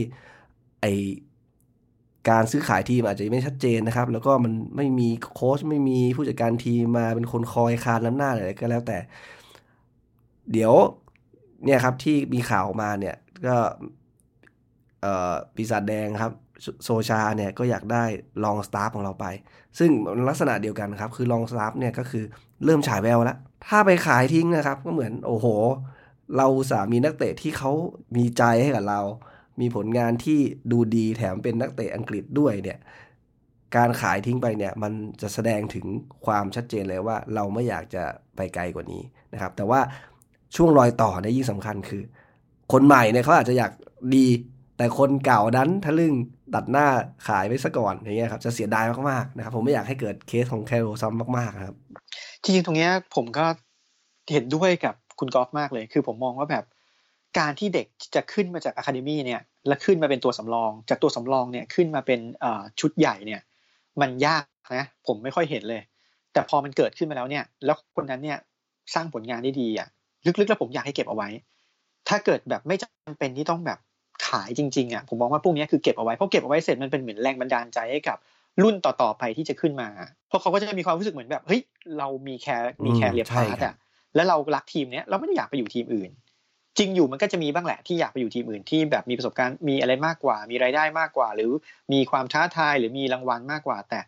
ไอ การซื้อขายทีมอาจจะไม่ชัดเจนนะครับ แล้วก็มันไม่มีโค้ชไม่มีผู้จัดการทีมมาเป็นคนคอยคานล้ำหน้าอะไรก็แล้วแต่ เดี๋ยวเนี่ยครับที่มีข่าวมาเนี่ยก็เอ่อปีศาจแดงครับโซชาเนี่ยก็อยากได้ลองสตาฟฟ์ของเราไป ซึ่งลักษณะเดียวกันครับ คือลองสตาฟฟ์เนี่ยก็คือเริ่มฉายแววแล้ว ถ้าไปขายทิ้งนะครับ ก็เหมือนโอ้โห เราสามีนักเตะที่เขามีใจให้กับเรา มีผลงานที่ดูดีแถมเป็นนักเตะอังกฤษด้วยเนี่ยการขายทิ้งไปเนี่ยมันจะแสดงถึงความชัดเจนเลยว่าเราไม่อยากจะไปไกลกว่านี้นะครับแต่ว่าช่วงรอยต่อเนี่ยยิ่งสำคัญคือ คนใหม่เนี่ยเขาอาจจะอยากดี แต่คนเก่าดันทะลึ่งตัดหน้าขายไปซะก่อนอย่างเงี้ยครับจะเสียดายมากๆนะครับผมไม่อยากให้เกิดเคสของแคโรซ้ำมากๆครับ
จริงๆตรงเนี้ยผมก็เห็นด้วยกับคุณกอล์ฟมากเลย คือผมมองว่าแบบ การที่เด็กจะขึ้นมาจากอะคาเดมี่เนี่ยแล้วขึ้นมาเป็นตัวสำรอง จากตัวสำรองเนี่ยขึ้นมาเป็นชุดใหญ่เนี่ย มันยากนะผมไม่ค่อยเห็นเลย แต่พอมันเกิดขึ้นมาแล้วเนี่ย แล้วคนนั้นเนี่ยสร้างผลงานได้ดีอะลึกๆแล้วผมอยากให้เก็บเอาไว้ ถ้าเกิดแบบไม่จำเป็นที่ต้องแบบขขายจริงๆอะผมมองว่าพวกนี้คือเก็บเอาไว้เพราะเก็บเอาไว้เสร็จมันเป็นเหมือนแรงบันดาลใจให้กับรุ่นต่อๆไปที่จะขึ้นมา เพราะเขาก็จะมีความรู้สึกเหมือนแบบเฮ้ยเรามี career มี career path อะแล้วเรารักทีมเนี้ยเราไม่ได้อยากไปอยู่ทีมอื่น จริงอยู่มันก็จะมีบ้างแหละที่อยากไปอยู่ทีมอื่นที่แบบมีประสบการณ์มีอะไรมากกว่า มีรายได้มากกว่า หรือมีความท้าทายหรือมีรางวัลมากกว่า แต่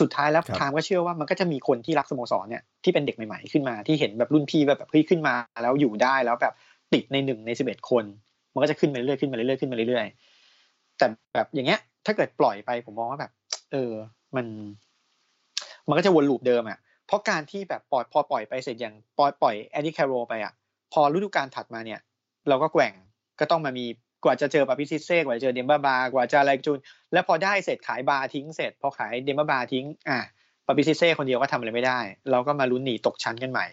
สุดท้ายแล้วทามก็เชื่อว่ามันก็จะมีคนที่รักสโมสรเนี่ยที่เป็นเด็กใหม่ๆขึ้นมาที่เห็นแบบรุ่นพี่แบบแบบเฮ้ยขึ้นมาแล้วอยู่ได้แล้วแบบติดในหนึ่งในสิบเอ็ดคน มันก็จะขึ้นมาเรื่อยขึ้นมาเรื่อยขึ้นมาเรื่อยแต่แบบอย่างเงี้ย ถ้าเกิดปล่อยไปผมมองว่าแบบ เออมัน มันก็จะวน loop เดิมอะเพราะการที่แบบปล่อยพอปล่อยไปเสร็จอย่างปล่อยปล่อยแอนดี้แคร์โรลไปอะ พอฤดูกาลถัดมาเนี่ย เราก็แกว่งก็ต้องมามีกว่าจะเจอปาปิสซิสเซ่กว่าจะเจอเดมบ้าบากว่าจะอะไรจูนแล้วพอได้เสร็จขายบาร์ทิ้งเสร็จพอขายเดมบ้าบาทิ้งอะปาปิสซิสเซ่คนเดียวก็ทำอะไรไม่ได้ เราก็มาลุ้นหนีตกชั้นกันใหม่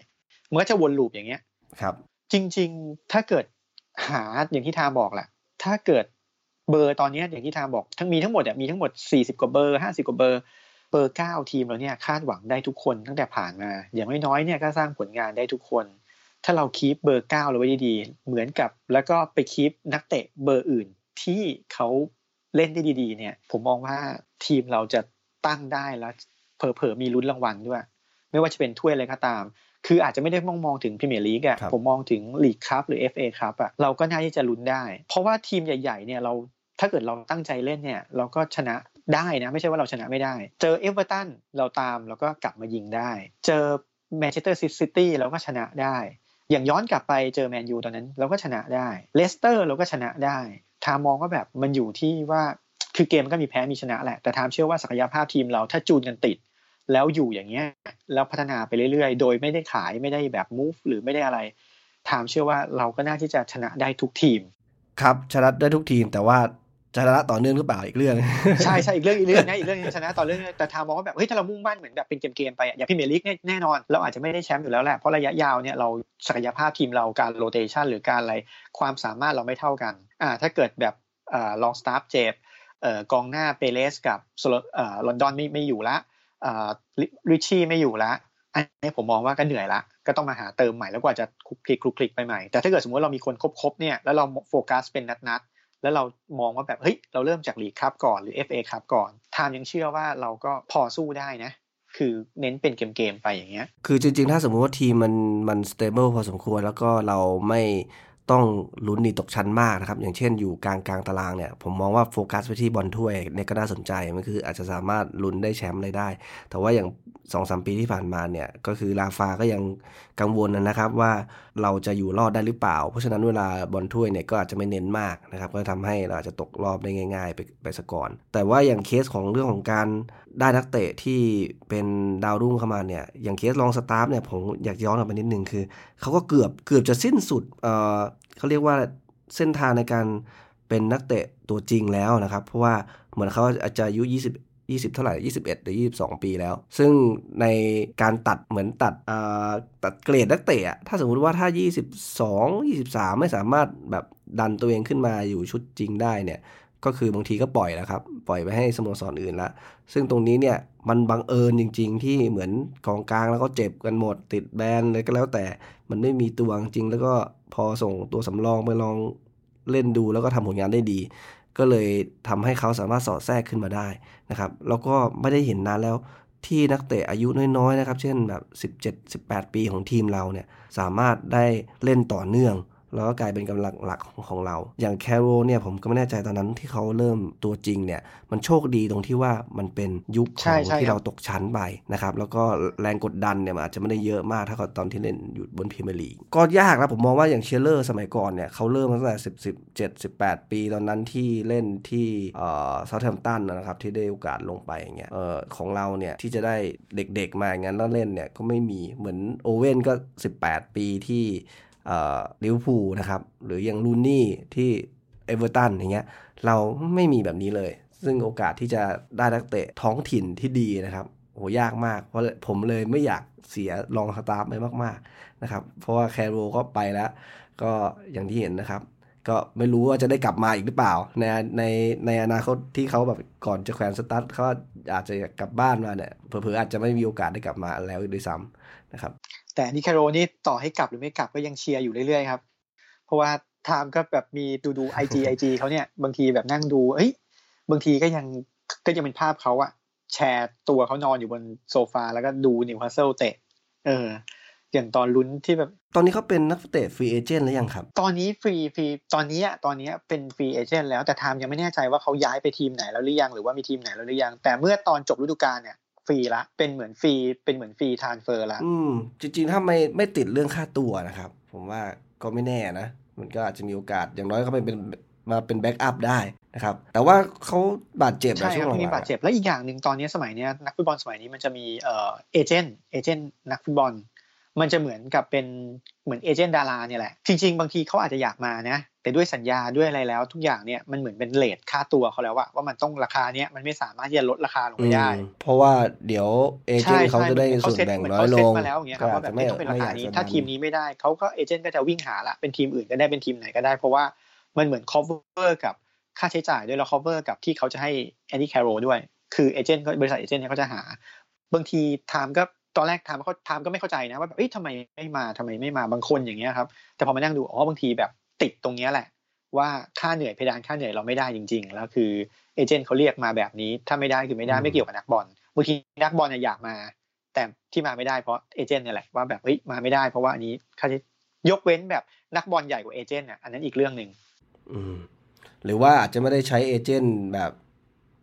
มันก็จะวน loop อย่างเงี้ย
ครับ
จริง ๆ ถ้าเกิดหาอย่างที่ทามบอกแหละถ้าเกิดเบอร์ตอนนี้อย่างที่ทามบอกทั้งมีทั้งหมดมีทั้งหมดสี่สิบกว่าเบอร์ห้าสิบกว่าเบอร์ เบอร์เก้าทีมเราเนี่ยคาดหวังได้ทุกคนตั้งแต่ผ่านมา อย่างน้อยๆเนี่ยก็สร้างผลงานได้ทุกคน ถ้าเรา keep เบอร์เก้าเราไว้ดีๆ เหมือนกับ แล้วก็ไป keep นักเตะเบอร์อื่นที่เขาเล่นได้ดี ๆ เนี่ย ผมมองว่าทีมเราจะตั้งได้แล้วเผลอๆมีลุ้นรางวัลด้วย ไม่ว่าจะเป็นถ้วยอะไรก็ตาม คืออาจจะไม่ได้มองมองถึงพรีเมียร์ลีกอะผมมองถึงลีกคัพหรือ FA คัพอะเราก็น่าที่จะลุ้นได้ เพราะว่าทีมใหญ่ๆเนี่ยเราถ้าเกิดเราตั้งใจเล่นเนี่ย เราก็ชนะได้นะไม่ใช่ว่าเราชนะไม่ได้ เจอเอเวอร์ตันเราตามเราก็กลับมายิงได้ เจอแมนเชสเตอร์ซิตี้เราก็ชนะได้ อย่างย้อนกลับไปเจอแมนยูตอนนั้นเราก็ชนะได้เลสเตอร์เราก็ชนะได้ทามมองว่าแบบมันอยู่ที่ว่าคือเกมมันก็มีแพ้มีชนะแหละ แต่ทามเชื่อว่าศักยภาพทีมเราถ้าจูนกันติด แล้วอยู่อย่างเงี้ยแล้วพัฒนาไปเรื่อยๆ โดยไม่ได้ขายไม่ได้แบบ move หรือไม่ได้อะไรทามเชื่อว่าเราก็น่าที่จะชนะได้ทุกทีม
ครับชนะได้ทุกทีมแต่ว่า ชนะต่อเนื่องหรือเปล่าอีกเรื่อง
ใช่ใช่อีกเรื่องอีกเรื่องนะอีกเรื่องชนะต่อเรื่องแต่ทามมองว่าแบบเฮ้ยถ้าเรามุ่งมั่นเหมือนแบบเป็นเกมๆไปอย่างพี่เมลิกแน่นอน เราอาจจะไม่ได้แชมป์อยู่แล้วแหละเพราะระยะยาวเนี่ยเราศักยภาพทีมเราการ rotation หรือการอะไรความสามารถเราไม่เท่ากันอ่าถ้าเกิดแบบลองสตาฟฟ์เจ็บกองหน้าเปเรซกับรอนดอนไม่ไม่อยู่ละริชชี่ไม่อยู่ละอันนี้ผมมองว่าก็เหนื่อยละก็ต้องมาหาเติมใหม่แล้วกว่าจะขลุกขลิกขลุกขลิกไปใหม่แต่ถ้าเกิดสมมติเรามีคนครบๆเนี่ยแล้วเราโฟกัสเป็นนัด แล้วเรามองว่าแบบเฮ้ยเราเริ่มจาก League Cup ก่อนหรือ FA ครับก่อนไทม์ยังเชื่อว่าเราก็พอสู้ได้นะ คือเน้นเป็นเกมๆไปอย่างเงี้ย
คือจริงๆ ถ้าสมมติว่าทีมมันมัน stable พอสมควรแล้วก็เราไม่ ต้องลุ้นหนีตกชั้นมากนะครับ อย่างเช่นอยู่กลางกลางตารางเนี่ย ผมมองว่าโฟกัสไปที่บอลถ้วยเนี่ยก็น่าสนใจ มันคืออาจจะสามารถลุ้นได้แชมป์เลยได้ แต่ว่าอย่าง2อสปีที่ผ่านมาเนี่ย ก็คือราฟาก็ยังกังวลนะครับว่าเราจะอยู่รอดได้หรือเปล่า เพราะฉะนั้นเวลาบอลถ้วยเนี่ยก็อาจจะไม่เน้นมากนะครับ ก็ทำให้เราอาจจะตกรอบได้ง่าย ๆ ไปไปก่อน แต่ว่าอย่างเคสของเรื่องของการได้นักเตะที่เป็นดาวรุ่งเข้ามาเนี่ย อย่างเคสลองสตาร์ฟเนี่ยผมอยากย้อนกลับไปนิดนึงคือ เขาก็เกือบเกือบจะสิ้นสุดเออเขาเรียกว่าเส้นทางในการเป็นนักเตะตัวจริงแล้วนะครับ เพราะว่าเหมือนเขาอาจจะอายุ 20 20 เท่าไหร่ 21 หรือ 22 ปีแล้ว ซึ่งในการตัดเหมือนตัดตัดเกรดนักเตะ ถ้าสมมุติว่าถ้า 22 23 ไม่สามารถแบบดันตัวเองขึ้นมาอยู่ชุดจริงได้เนี่ย ก็คือบางทีก็ปล่อยแล้วครับ ปล่อยไปให้สโมสรออื่นละซึ่งตรงนี้เนี่ยมันบังเอิญจริง ๆ ที่เหมือนกองกลางแล้วก็เจ็บกันหมด ติดแบนเลยก็แล้วแต่มันไม่มีตัวจริง แล้วก็พอส่งตัวสำรองไปลองเล่นดูแล้วก็ทำผลงานได้ดี ก็เลยทำให้เขาสามารถสอดแทรกขึ้นมาได้นะครับแล้วก็ไม่ได้เห็นนานแล้วที่นักเตะอายุน้อยๆนะครับ เช่นแบบ 17-18 ปีของทีมเราเนี่ยสามารถได้เล่นต่อเนื่อง แล้วก็กลายเป็นกำลังหลักของของเรา อย่างแคร์โรลล์เนี่ยผมก็ไม่แน่ใจตอนนั้นที่เขาเริ่มตัวจริงเนี่ยมันโชคดีตรงที่ว่ามันเป็นยุคของที่เราตกชั้นไปนะครับแล้วก็แรงกดดันเนี่ยมันอาจจะไม่ได้เยอะมากเท่ากับตอนที่เล่นอยู่บนพรีเมียร์ลีกก็ยากนะผมมองว่าอย่างเชียเรอร์สมัยก่อนเนี่ยเขาเริ่มตั้งแต่สิบสิบเจ็ดสิบแปดปีตอนนั้นที่เล่นที่เอ่อเซาท์แฮมป์ตันนะครับที่ได้โอกาสลงไปอย่างเงี้ยเอ่อของเราเนี่ยที่จะได้เด็กๆมาอย่างนั้นแล้วเล่นเนี่ยก็ไม่มีเหมือนโอเว่นก็ 18 ปีที่ ลิเวอร์พูลนะครับ หรืออย่างรูนี่ย์ที่เอเวอร์ตันอย่างเงี้ยเราไม่มีแบบนี้เลย ซึ่งโอกาสที่จะได้นักเตะท้องถิ่นที่ดีนะครับโหยากมาก เพราะผมเลยไม่อยากเสียลองสตาฟฟ์ไปมากๆนะครับ เพราะว่าแคร์โรลล์ก็ไปแล้ว ก็อย่างที่เห็นนะครับ ก็ไม่รู้ว่าจะได้กลับมาอีกหรือเปล่า ในในในอนาคตที่เขาแบบก่อนจะแขวนสตั๊ดเขาอาจจะกลับบ้านมาเนี่ยเผลอๆอาจจะไม่มีโอกาสได้กลับมาแล้วด้วยซ้ำนะครับ
แอนดี้แคร์โรลล์นี่ต่อให้กลับหรือไม่กลับก็ยังเชียร์อยู่เรื่อยๆครับ เพราะว่าไทม์ก็แบบมีดูดู IG IG เขาเนี่ยบางทีแบบนั่งดู เอ้ย บางทีก็ยังก็ยังเป็นภาพเขาอะแชร์ตัวเขานอนอยู่บนโซฟาแล้วก็ดูนิวคาสเซิลเตะ เออ อย่างตอนลุ้นที่แบบ
ตอนนี้เขาเป็นนักเตะ free agent หรือยังครับ
ตอนนี้ฟรีฟรีตอนนี้อะตอนนี้เป็น free agent แล้วแต่ไทม์ยังไม่แน่ใจว่าเขาย้ายไปทีมไหนแล้วหรือยังหรือว่ามีทีมไหนแล้วหรือยัง แต่เมื่อตอนจบฤดูกาลเนี่ยฟ รีละเป็นเหมือนฟรีเป็นเหมือนฟรีทรานเฟอร์ละ
อืม จริงๆ ถ้าไม่ไม่ติดเรื่องค่าตัวนะครับ ผมว่าก็ไม่แน่นะ มันก็อาจจะมีโอกาสอย่างน้อยก็เป็นเป็นมาเป็นแบ็กอัพได้นะครับ แต่ว่าเขาบาดเจ็บ
ใช่
นะช่
ควรับ
งหลั
มี
งๆ
บาดเจ็บแล้วอีกอย่างหนึ่งตอนนี้สมัยเนี้ยนักฟุตบอลสมัยนี้มันจะมีเอ่อเอเจนต์เอเจนต์นักฟุตบอล มันจะเหมือนกับเป็นเหมือนเอเจนต์ดาราเนี่ยแหละ จริง ๆ บางทีเขาอาจจะอยากมานะ แต่ด้วยสัญญาด้วยอะไรแล้ว ทุกอย่างเนี่ยมันเหมือนเป็นเลทค่าตัวเขาแล้วว่าว่ามันต้องราคาเนี้ยมันไม่สามารถที่จะลดราคาลงไปได้
อืมเพราะว่าเดี๋ยวเอเจนต์เขาจะได้ส่วนแบ่งน้อยลง
มาแล้วอย่างเงี้ยค
ก็
รับ
อา
ว่า
จ
แบ
จะ
บ
ไม่
ไม่ต้องเป็นรา
ไม่อาก
คายนี้
จะ
ถ้าทีมนี้ไม่ได้เขาก็เอเจนต์ก็จะวิ่งหาละเป็นทีมอื่นก็ได้เป็นทีมไหนก็ได้ เพราะว่ามันเหมือน cover กับค่าใช้จ่ายด้วยแล้ว cover กับที่เขาจะให้แอนดี้แคโรด้วย คือเอเจนต์ก็บริษัทเอเจนต์เนี่ยเขาจะหา บางทีไทม์ก็ตอนแรกไทม์เขาไทม์ก็ไม่เข้าใจนะว่าแบบเอ้ยทำไมไม่มาทำไมไม่มาบางคนอย่างเงี้ยครับแต่พอมานั่งดูอ๋อบางทีแบบ ติดตรงเนี้ยแหละ ว่าค่าเหนื่อยเพดานค่าเหนื่อยเราไม่ได้จริง ๆ แล้วคือagent เขาเรียกมาแบบนี้ ถ้าไม่ได้คือไม่ได้ไม่เกี่ยวกับนักบอลบางทีนักบอลเนี่ยอยากมา แต่ที่มาไม่ได้เพราะ agent เนี่ยแหละว่าแบบเฮ้ยมาไม่ได้เพราะว่าอันนี้ค่าใช้ยกเว้นแบบนักบอลใหญ่กว่า agent อะอันนั้นอีกเรื่องหนึ่ง
อืมหรือว่าอาจจะไม่ได้ใช้ agent แบบ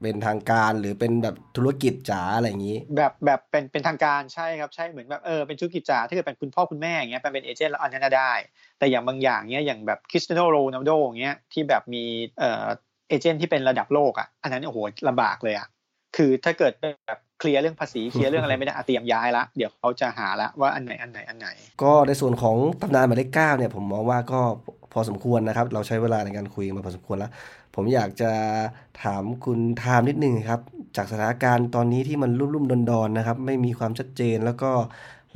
เป็นทางการหรือเป็นแบบธุรกิจจ๋าอะไรอย่างนี้
แบบแบบเป็นเป็นทางการใช่ครับใช่เหมือนแบบเออเป็นธุรกิจจ๋าถ้าเกิดเป็นคุณพ่อคุณแม่อย่างเงี้ยเป็นเป็น agent แล้วอันนั้นนะได้ แต่อย่างบางอย่างเนี้ยอย่างแบบคริสเตียโนโรนัลโดอย่างเงี้ยที่แบบมีเอ่อเอเจนต์ที่เป็นระดับโลกอะอันนั้นโอ้โหลำบากเลยอะคือถ้าเกิดแบบเคลียร์เรื่องภาษีเคลียร์เรื่องอะไรไม่ได้อะเตรียมย้ายละเดี๋ยวเขาจะหาละว่าอันไหนอันไหนอันไหน
ก็ในส่วนของตำนานหมายเลขเก้าเนี่ยผมมองว่าก็พอสมควรนะครับ เราใช้เวลาในการคุยมาพอสมควรแล้ว ผมอยากจะถามคุณไทม์นิดนึงครับ จากสถานการณ์ตอนนี้ที่มันรุ่มๆดอนๆนนะครับ ไม่มีความชัดเจนแล้วก็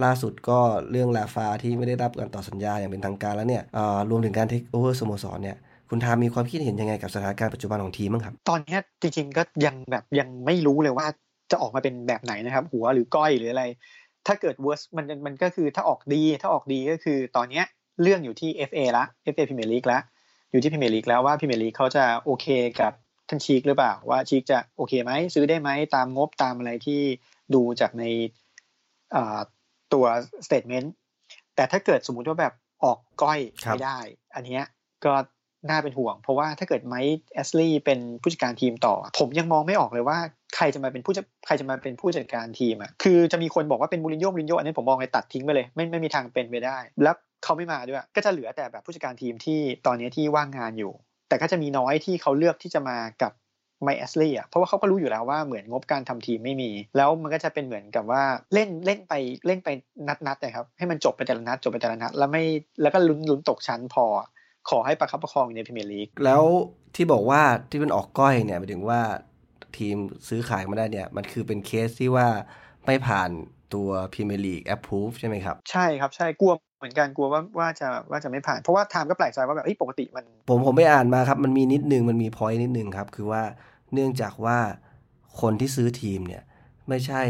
ล่าสุดก็เรื่องลาฟาที่ไม่ได้รับการต่อสัญญาอย่างเป็นทางการแล้วเนี่ยรวมถึงการเทคโอเวอร์สโมสรเนี่ยคุณไทม์มีความคิดเห็นยังไงกับสถานการณ์ปัจจุบันของทีมบ้างครับ
ตอนนี้จริงๆก็ยังแบบยังไม่รู้เลยว่าจะออกมาเป็นแบบไหนนะครับ หัวหรือก้อยหรืออะไร ถ้าเกิด worst มันมันก็คือถ้าออกดี ถ้าออกดีก็คือตอนนี้เรื่องอยู่ที่ FA ละ FA Premier League ละ อยู่ที่ Premier League แล้วว่า Premier League เขาจะโอเคกับท่านชีคหรือเปล่า ว่าชีคจะโอเคไหมซื้อได้ไหมตามงบตามอะไรที่ดูจากในอ่าตัว statement แต่ถ้าเกิดสมมุติว่าแบบออกก้อย
ครับ
ไม่ได้ อันเนี้ยก็น่าเป็นห่วง เพราะว่าถ้าเกิดไมค์แอสลีย์เป็นผู้จัดการทีมต่อ ผมยังมองไม่ออกเลยว่าใครจะมาเป็นผู้จัดใครจะมาเป็นผู้จัดการทีมอะคือจะมีคนบอกว่าเป็นมูรินโญ่มูรินโญ่อันนี้ผมมองเลยตัดทิ้งไปเลย ไม่ไม่มีทางเป็นไปได้ แล้ว เขาไม่มาด้วย ก็จะเหลือแต่แบบผู้จัดการทีมที่ตอนนี้ที่ว่างงานอยู่ แต่ก็จะมีน้อยที่เขาเลือกที่จะมากับไมค์แอสลีย์อะเพราะว่าเขาก็รู้อยู่แล้วว่าเหมือนงบการทำทีมไม่มี แล้วมันก็จะเป็นเหมือนกับว่าเล่นเล่นไปเล่นไปนัดนัดๆนะครับ ให้มันจบไปแต่ละนัดจบไปแต่ละนัด แล้วไม่แล้วก็ลุ้นลุ้นตกชั้นพอ ขอให้ประคับประคองอยู่ในพรีเมียร์ลีก
แล้วที่บอกว่าที่มันออกก้อยเนี่ยหมายถึงว่าทีมซื้อขายมาได้เนี่ย มันคือเป็นเคสที่ว่าไม่ผ่านตัวพรีเมียร์ลีกแอปพูฟใช่ไหมครับ
ใช่ครับใช่กลัว เหมือนกันกลัวว่าว่าจะว่าจะไม่ผ่าน เพราะว่าไทม์ก็แปลกใจว่าแบบเอ้ยปกติมัน
ผมผมไปอ่านมาครับ มันมีนิดนึงมันมี point นิดนึงครับ คือว่าเนื่องจากว่าคนที่ซื้อทีมเนี่ยไม่ใช่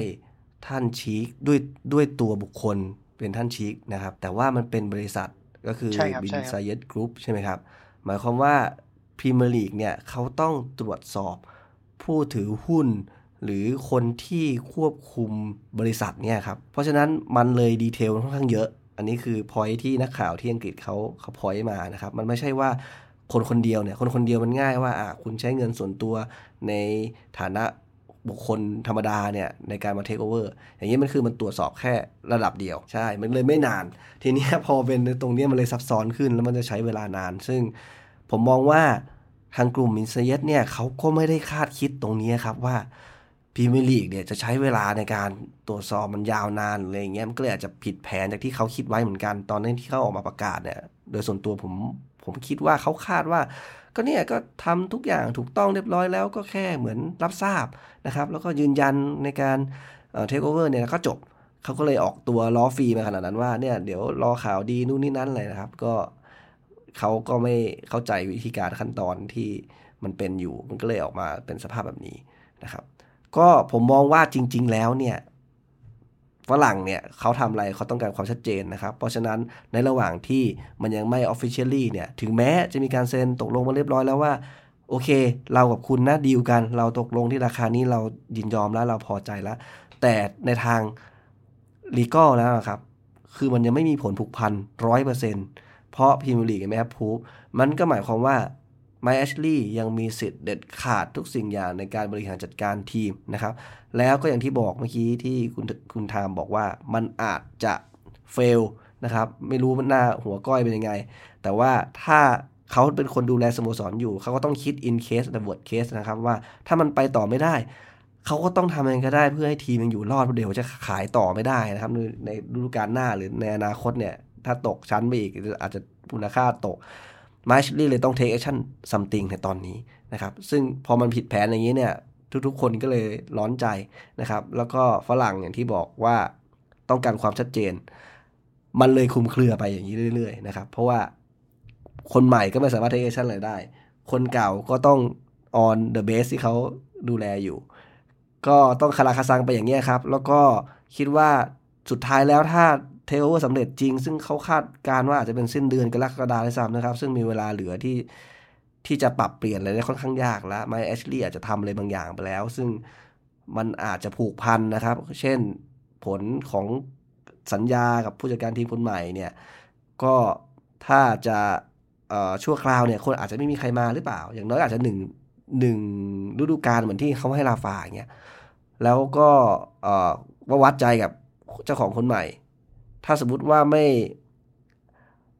ท่านชีคด้วยด้วยตัวบุคคลเป็นท่านชีคนะครับ แต่ว่ามันเป็นบริษัทก็คือ
ใช่ครับ
บิน
ใช่ครับ
ซาเยตกรุ๊ปใช่ไหมครับ หมายความว่าพรีเมียร์ลีกเนี่ยเขาต้องตรวจสอบผู้ถือหุ้น หรือคนที่ควบคุมบริษัทเนี่ยครับ เพราะฉะนั้นมันเลย detail ค่อนข้างเยอะ อันนี้คือพอยที่นักข่าวที่อังกฤษเขาเขาพอยมานะครับ มันไม่ใช่ว่าคนคนเดียวเนี่ยคนคนเดียวมันง่ายว่าอะคุณใช้เงินส่วนตัวในฐานะบุคคลธรรมดาเนี่ยในการมาเทคโอเวอร์อย่างนี้มันคือมันตรวจสอบแค่ระดับเดียว ใช่ มันเลยไม่นาน ทีนี้พอเป็นตรงนี้มันเลยซับซ้อนขึ้นแล้วมันจะใช้เวลานาน ซึ่งผมมองว่าทางกลุ่มบินซาเยดเนี่ยเขาก็ไม่ได้คาดคิดตรงนี้ครับว่า พรีเมียร์ลีกเนี่ยจะใช้เวลาในการตรวจสอบมันยาวนานอะไรอย่างเงี้ยมันก็เลยอาจจะผิดแผนจากที่เขาคิดไว้เหมือนกันตอนนั้นที่เขาออกมาประกาศเนี่ย โดยส่วนตัวผมผมคิดว่าเขาคาดว่า ก็เนี่ยก็ทำทุกอย่างถูกต้องเรียบร้อยแล้วก็แค่เหมือนรับทราบนะครับ แล้วก็ยืนยันในการเทคโอเวอร์เนี่ยก็จบเขาก็เลยออกตัวล้อฟรีมาขนาดนั้นว่าเนี่ยเดี๋ยวรอข่าวดีนู่นนี่นั่นอะไรนะครับ ก็เขาก็ไม่เข้าใจวิธีการขั้นตอนที่มันเป็นอยู่ มันก็เลยออกมาเป็นสภาพแบบนี้นะครับ ก็ผมมองว่าจริง ๆ แล้วเนี่ยฝรั่งเนี่ยเขาทำอะไรเขาต้องการความชัดเจนนะครับ เพราะฉะนั้นในระหว่างที่มันยังไม่ officially เนี่ยถึงแม้จะมีการเซ็นตกลงมาเรียบร้อยแล้วว่าโอเค เรากับคุณนะดีลกัน เราตกลงที่ราคานี้เรายินยอมแล้วเราพอใจแล้ว แต่ในทาง legal แล้วครับ คือมันยังไม่มีผลผูกพันร้อยเปอร์เซ็นต์เพราะพรีเมียร์ลีกไม่แอปพูมันก็หมายความว่า ไมแอชลีย์ยังมีสิทธิ์เด็ดขาดทุกสิ่งอย่างในการบริหารจัดการทีมนะครับ แล้วก็อย่างที่บอกเมื่อกี้ที่คุณคุณทามบอกว่ามันอาจจะเฟลนะครับ ไม่รู้มันหน้าหัวก้อยเป็นยังไง แต่ว่าถ้าเขาเป็นคนดูแลสโมสรอยู่ เขาก็ต้องคิด in case และ worst case นะครับว่าถ้ามันไปต่อไม่ได้ เขาก็ต้องทำยังไงก็ได้เพื่อให้ทีมยังอยู่รอดเดี๋ยวจะขายต่อไม่ได้นะครับ ในฤดูกาลหน้าหรือในอนาคตเนี่ย ถ้าตกชั้นไปอีกอาจจะมูลค่าตก มาชลี่เลยต้อง take action something ในตอนนี้นะครับซึ่งพอมันผิดแผนอย่างนี้เนี่ยทุกๆ คนก็เลยร้อนใจนะครับแล้วก็ฝรั่งอย่างที่บอกว่าต้องการความชัดเจน มันเลยคุมเครือไปอย่างนี้เรื่อยๆนะครับเพราะว่าคนใหม่ก็ไม่สามารถ take action เลยได้ คนเก่าก็ต้อง on the base ที่เขาดูแลอยู่ ก็ต้องคาราคาซังไปอย่างนี้ครับ แล้วก็คิดว่าสุดท้ายแล้วถ้า ทโอเวอร์สำเร็จจริง ซึ่งเขาคาดการว่าอาจจะเป็นสิ้นเดือนกรกฎาคมด้ซ้ำนะครับ ซึ่งมีเวลาเหลือที่ที่จะปรับเปลี่ยนอะไรได้ค่อนข้างยากแล้วไมแอชลีย์อาจจะทำอะไรบางอย่างไปแล้ว ซึ่งมันอาจจะผูกพันนะครับ เช่นผลของสัญญากับผู้จัดการทีมคนใหม่เนี่ยก็ถ้าจะชั่วคราวเนี่ยคนอาจจะไม่มีใครมาหรือเปล่า อย่างน้อยอาจจะหนึ่งหนึ่งฤดูกาลเหมือนที่เขาให้ลาฟาอย่างเงี้ยแล้วก็ว่าวัดใจกับเจ้าของคนใหม่ ถ้าสมมติว่าไม่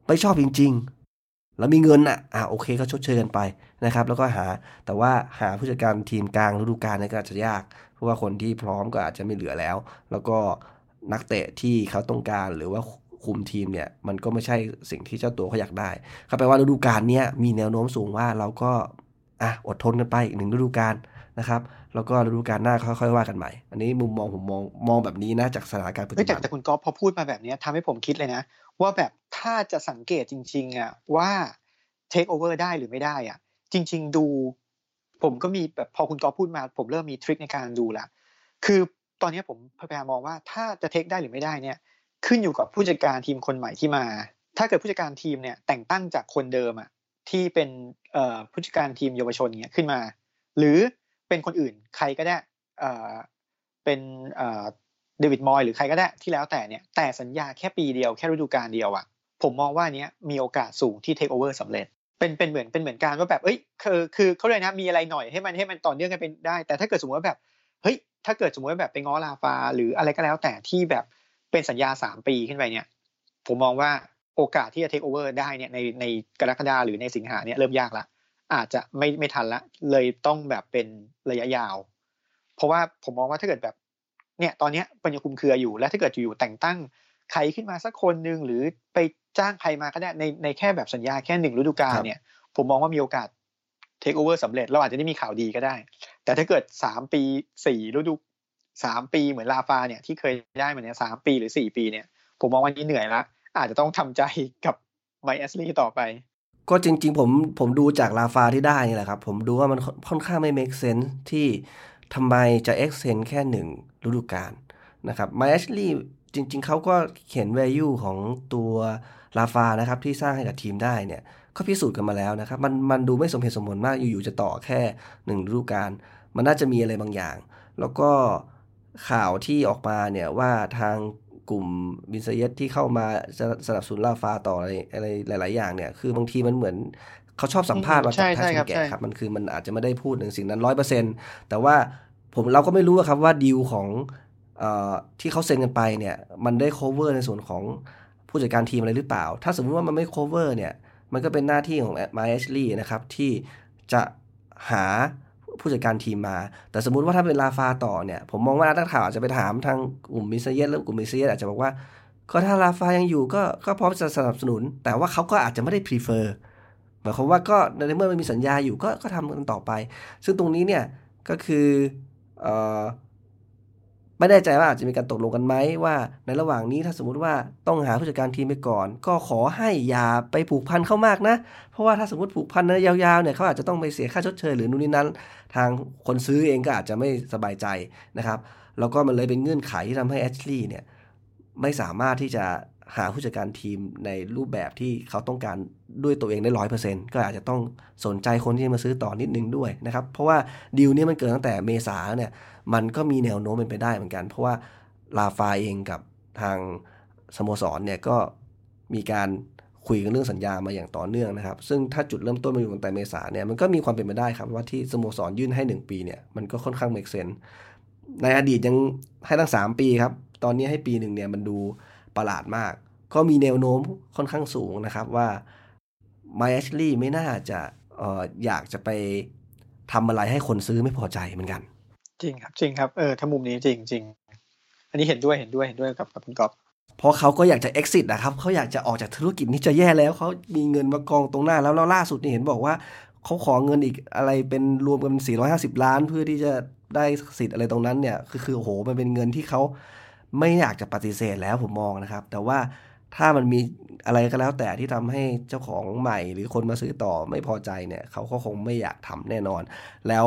ไม่ชอบจริง ๆ แล้วมีเงินอะอ่าโอเคก็ชดเชยกันไปนะครับ แล้วก็หาแต่ว่าหาผู้จัดการทีมกลางฤดูกาลนี่ก็อาจจะยาก เพราะว่าคนที่พร้อมก็อาจจะไม่เหลือแล้ว แล้วก็นักเตะที่เขาต้องการหรือว่าคุมทีมเนี่ยมันก็ไม่ใช่สิ่งที่เจ้าตัวเขาอยากได้เขาแปลว่าฤดูกาลนี้มีแนวโน้มสูงว่าเราก็อะอดทนกันไปอีกหนึ่งฤดูกาลนะครับ แล้วก็ฤดูกาลหน้าค่อยๆว่ากันใหม่ อันนี้มุมมองผมมองมองแบบนี้นะจากสถานการณ์ปัจจุบั
นแต่คุณก๊อฟพอพูดมาแบบนี้ทำให้ผมคิดเลยนะ ว่าแบบถ้าจะสังเกตจริง ๆอะว่าเทคโอเวอร์ได้หรือไม่ได้อะ จริง ๆ ดู ผมก็มีแบบพอคุณก๊อฟพูดมา ผมเริ่มมีทริคในการดูละคือตอนนี้ผมพยายามมองว่าถ้าจะเทคได้หรือไม่ได้เนี่ย ขึ้นอยู่กับผู้จัดการทีมคนใหม่ที่มา ถ้าเกิดผู้จัดการทีมเนี่ยแต่งตั้งจากคนเดิมอะที่เป็นผู้จัดการทีมเยาวชนเนี่ยขึ้นมา หรือ เป็นคนอื่นใครก็ได้เป็นเดวิดมอยส์หรือใครก็ได้ที่แล้วแต่เนี่ยแต่สัญญาแค่ปีเดียวแค่ฤดูกาลเดียวอะผมมองว่าเนี้ยมีโอกาสสูงที่เทคโอเวอร์สำเร็จเป็นเป็นเหมือนเป็นเหมือนการว่าแบบเอ้ยคือคือเขาเลยนะมีอะไรหน่อยให้มันให้มันต่อเนื่องกันเป็นได้ แต่ถ้าเกิดสมมติว่าแบบเฮ้ยถ้าเกิดสมมติว่าแบบไปง้อราฟา หรืออะไรก็แล้วแต่ที่แบบเป็นสัญญาสามปีขึ้นไปเนี่ย ผมมองว่าโอกาสที่จะเทคโอเวอร์ได้เนี่ยในในกรกฎาหรือในสิงหาเนี่ยเริ่มยากละ อาจจะไม่ไม่ทันละ เลยต้องแบบเป็นระยะยาว เพราะว่าผมมองว่าถ้าเกิดแบบ เนี่ยตอนนี้ปัญญาคุมเครืออยู่ และถ้าเกิดอยู่แต่งตั้งใครขึ้นมาสักคนหนึ่งหรือไปจ้างใครมาก็ได้ในในแค่แบบสัญญาแค่หนึ่งฤดูกาลเนี่ย ผมมองว่ามีโอกาสเทคโอเวอร์สำเร็จเราอาจจะได้มีข่าวดีก็ได้ แต่ถ้าเกิดสามปีสี่ฤดูสามปีเหมือนลาฟาเนี่ยที่เคยได้มาเนี่ยสามปีหรือสี่ปีเนี่ย ผมมองว่านี้เหนื่อยละอาจจะต้องทำใจกับไมแอสลีต่อไป
ก็จริง ๆ ผมผมดูจากลาฟาที่ได้นี่แหละครับ ผมดูว่ามันค่อนข้างไม่ make sense ที่ทำไมจะ extend แค่หนึ่งฤดูกาลนะครับไมแอชลี่จริง ๆ เขาก็เขียน value ของตัวลาฟานะครับที่สร้างให้กับทีมได้เนี่ยก็พิสูจน์กันมาแล้วนะครับ มันมันดูไม่สมเหตุสมผลมากอยู่ๆจะต่อแค่หนึ่งฤดูกาลมันน่าจะมีอะไรบางอย่าง แล้วก็ข่าวที่ออกมาเนี่ยว่าทาง กลุ่มบินเซเยตที่เข้ามาสนับสนุนลาฟาต่ออะไรอะไรหลาย ๆ อย่างเนี่ย คือบางทีมันเหมือนเขาชอบสัมภาษณ์มาจากแพทย์ชนแก่ครับ มันคือมันอาจจะไม่ได้พูดถึงสิ่งนั้นร้อยเปอร์เซ็นแต่ว่าผมเราก็ไม่รู้ครับว่าดีลของอที่เขาเซ็นกันไปเนี่ย มันได้ cover ในส่วนของผู้จัดการทีมอะไรหรือเปล่า ถ้าสมมติว่ามันไม่ cover เนี่ย มันก็เป็นหน้าที่ของมาเอชลีนะครับ ที่จะหา ผู้จัดการทีมมา แต่สมมุติว่าถ้าเป็นลาฟาต่อเนี่ย ผมมองว่านักข่าวอาจจะไปถามทางกลุ่มมิสเยสแล้วกลุ่มมิสเยสอาจจะบอกว่า ก็ถ้าลาฟายังอยู่ก็ก็พร้อมจะสนับสนุน แต่ว่าเขาก็อาจจะไม่ได้ prefer หมายความว่าก็ในเมื่อมันมีสัญญาอยู่ก็ก็ทำกันต่อไป ซึ่งตรงนี้เนี่ยก็คือเอ่อ ไม่แน่ใจว่าอาจจะมีการตกลงกันไหมว่า ในระหว่างนี้ถ้าสมมุติว่าต้องหาผู้จัดการทีมไปก่อน ก็ขอให้อย่าไปผูกพันเข้ามากนะ เพราะว่าถ้าสมมติผูกพันนะยาวๆเนี่ยเขาอาจจะต้องไปเสียค่าชดเชยหรือนู่นนี่นั้น ทางคนซื้อเองก็อาจจะไม่สบายใจนะครับแล้วก็มันเลยเป็นเงื่อนไขที่ทำให้แอชลีย์เนี่ยไม่สามารถที่จะหาผู้จัดการทีมในรูปแบบที่เขาต้องการด้วยตัวเองได้ร้อยเปอร์เซ็นก็อาจจะต้องสนใจคนที่มาซื้อต่อนิดนึงด้วยนะครับ เพราะว่าดีลนี้มันเกิดตั้งแต่เมษาเนี่ย มันก็มีแนวโน้มเป็นไปได้เหมือนกัน เพราะว่าลาฟาเองกับทางสโมสรเนี่ยก็มีการคุยกันเรื่องสัญญามาอย่างต่อเนื่องนะครับ ซึ่งถ้าจุดเริ่มต้นมาอยู่ตั้งแต่เมษาเนี่ยมันก็มีความเป็นไปได้ครับว่าที่สโมสรยื่นให้ 1 ปีเนี่ยมันก็ค่อนข้างเมกเซนในอดีตยังให้ตั้ง 3 ปีครับ ตอนนี้ให้ปีหนึ่งเนี่ยมันดูประหลาดมาก ก็มีแนวโน้มค่อนข้างสูงนะครับว่าไมแอชลีย์ไม่น่าจะอออยากจะไปทำอะไรให้คนซื้อไม่พอใจเหมือนกัน
จริงครับจริงครับเออถ้ามุมนี้จริงจริงอันนี้เห็นด้วยเห็นด้วยเห็นด้วยกับกับคุณก๊อฟ
เพราะเขาก็อยากจะ exit นะครับเขาอยากจะออกจากธุรกิจนี้จะแย่แล้วเขามีเงินมากองตรงหน้าแล้วแล้วล่าสุดนี่เห็นบอกว่าเขาขอเงินอีกอะไรเป็นรวมกัน450 ล้าน เพื่อที่จะได้สิทธิ์อะไรตรงนั้นเนี่ยคือคือโอ้โหมันเป็นเงินที่เขาไม่อยากจะปฏิเสธแล้วผมมองนะครับ แต่ว่าถ้ามันมีอะไรก็แล้วแต่ที่ทำให้เจ้าของใหม่หรือคนมาซื้อต่อไม่พอใจเนี่ยเขาก็คงไม่อยากทำแน่นอน แล้ว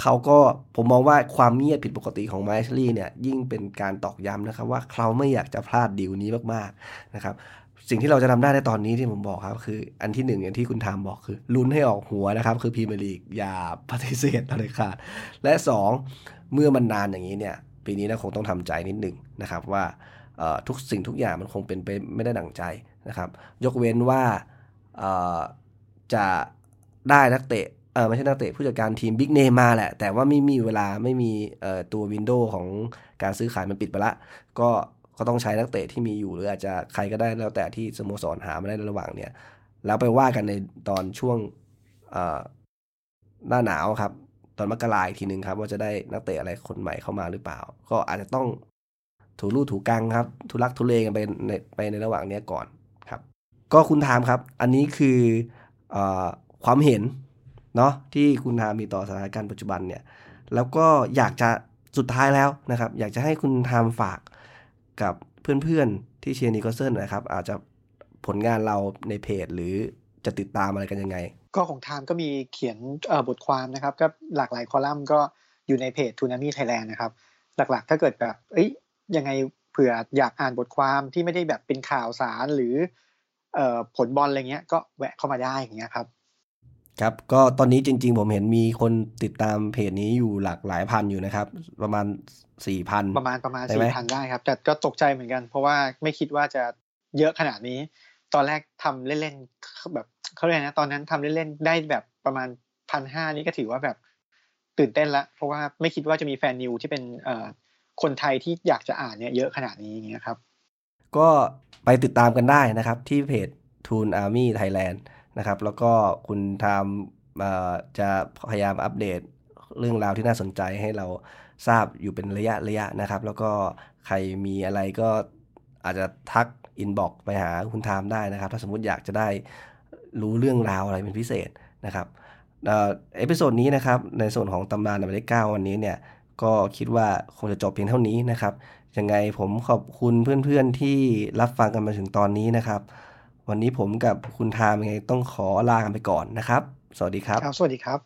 เขาก็ผมมองว่าความเงียบผิดปกติของไมค์ลี่เนี่ยยิ่งเป็นการตอกย้ำนะครับว่าเขาไม่อยากจะพลาดดีลนี้มากๆนะครับสิ่งที่เราจะทำได้ในตอนนี้ที่ผมบอกครับ คืออันที่หนึ่งอย่างที่คุณทามบอกคือลุ้นให้ออกหัวนะครับ คือพรีเมียร์ลีกอย่าปฏิเสธอะไรขาดและ2เมื่อมันนานอย่างนี้เนี่ยปีนี้นะคงต้องทำใจนิดหนึ่งนะครับว่าทุกสิ่งทุกอย่างมันคงเป็นไปไม่ได้ดั่งใจนะครับ ยกเว้นว่าจะได้นักเตะ เออไม่ใช่นักเตะผู้จัดการทีมบิ๊กเนมมาแหละ แต่ว่าไม่มีเวลาไม่มีเอ่อตัววินโดว์ของการซื้อขายมันปิดไปละ ก็ก็ต้องใช้นักเตะที่มีอยู่หรืออาจจะใครก็ได้แล้วแต่ที่สโมสรหามาได้ในระหว่างเนี่ยแล้วไปว่ากันในตอนช่วงหน้าหนาวครับ ตอนมกราอีกทีหนึ่งครับ ว่าจะได้นักเตะอะไรคนใหม่เข้ามาหรือเปล่า ก็อาจจะต้องถูรูถูกังครับ ทุลักทุเลกันไปในไปในระหว่างเนี้ยก่อนครับ ก็คุณถามครับ อันนี้คืออความเห็น เนาะที่คุณทามมีต่อสถานการณ์ปัจจุบันเนี่ยแล้วก็อยากจะสุดท้ายแล้วนะครับ อยากจะให้คุณทามฝากกับเพื่อนๆที่เชียร์นิโคเซนนะครับ อาจจะผลงานเราในเพจ หรือจะติดตามอะไรกันยังไง
ก็ของทามก็มีเขียนบทความนะครับ ก็หลากหลายคอลัมน์ก็อยู่ในเพจทูนามี่ไทยแลนด์นะครับ หลักๆ ถ้าเกิดแบบเอ้ยยังไงเผื่ออยากอ่านบทความที่ไม่ได้แบบเป็นข่าวสารหรือผลบอลอะไรเงี้ยก็แวะเข้ามาได้อย่างเงี้ยครับ
ครับก็ตอนนี้จริง ๆ ผมเห็นมีคนติดตามเพจนี้อยู่หลักหลายพันอยู่นะครับ ประมาณสี่พัน
ประมาณประมาณสี่พันได้ครับ แต่ก็ตกใจเหมือนกัน เพราะว่าไม่คิดว่าจะเยอะขนาดนี้ ตอนแรกทำเล่นๆแบบเขาเรียกนะตอนนั้นทำเล่นๆได้แบบประมาณพันห้านี่ก็ถือว่าแบบตื่นเต้นละเพราะว่าไม่คิดว่าจะมีแฟน New ที่เป็นเอ่อคนไทยที่อยากจะอ่านเนี่ยเยอะขนาดนี้อย่างเงี้ยครับ
ก็ไปติดตามกันได้นะครับที่เพจ Toon Army Thailand นะครับ แล้วก็คุณทามจะพยายามอัปเดตเรื่องราวที่น่าสนใจให้เราทราบอยู่เป็นระยะระยะนะครับ แล้วก็ใครมีอะไรก็อาจจะทัก inbox ไปหาคุณทามได้นะครับ ถ้าสมมติอยากจะได้รู้เรื่องราวอะไรเป็นพิเศษนะครับ episode นี้นะครับ ในส่วนของตำนานในเลขเก้าวันนี้เนี่ย ก็คิดว่าคงจะจบเพียงเท่านี้นะครับยังไงผมขอบคุณเพื่อนๆที่รับฟังกันมาถึงตอนนี้นะครับ วันนี้ผมกับคุณทามยังไงต้องขอลากันไปก่อนนะครับ สวัสดีครับ
ครับ สวัสดีครับ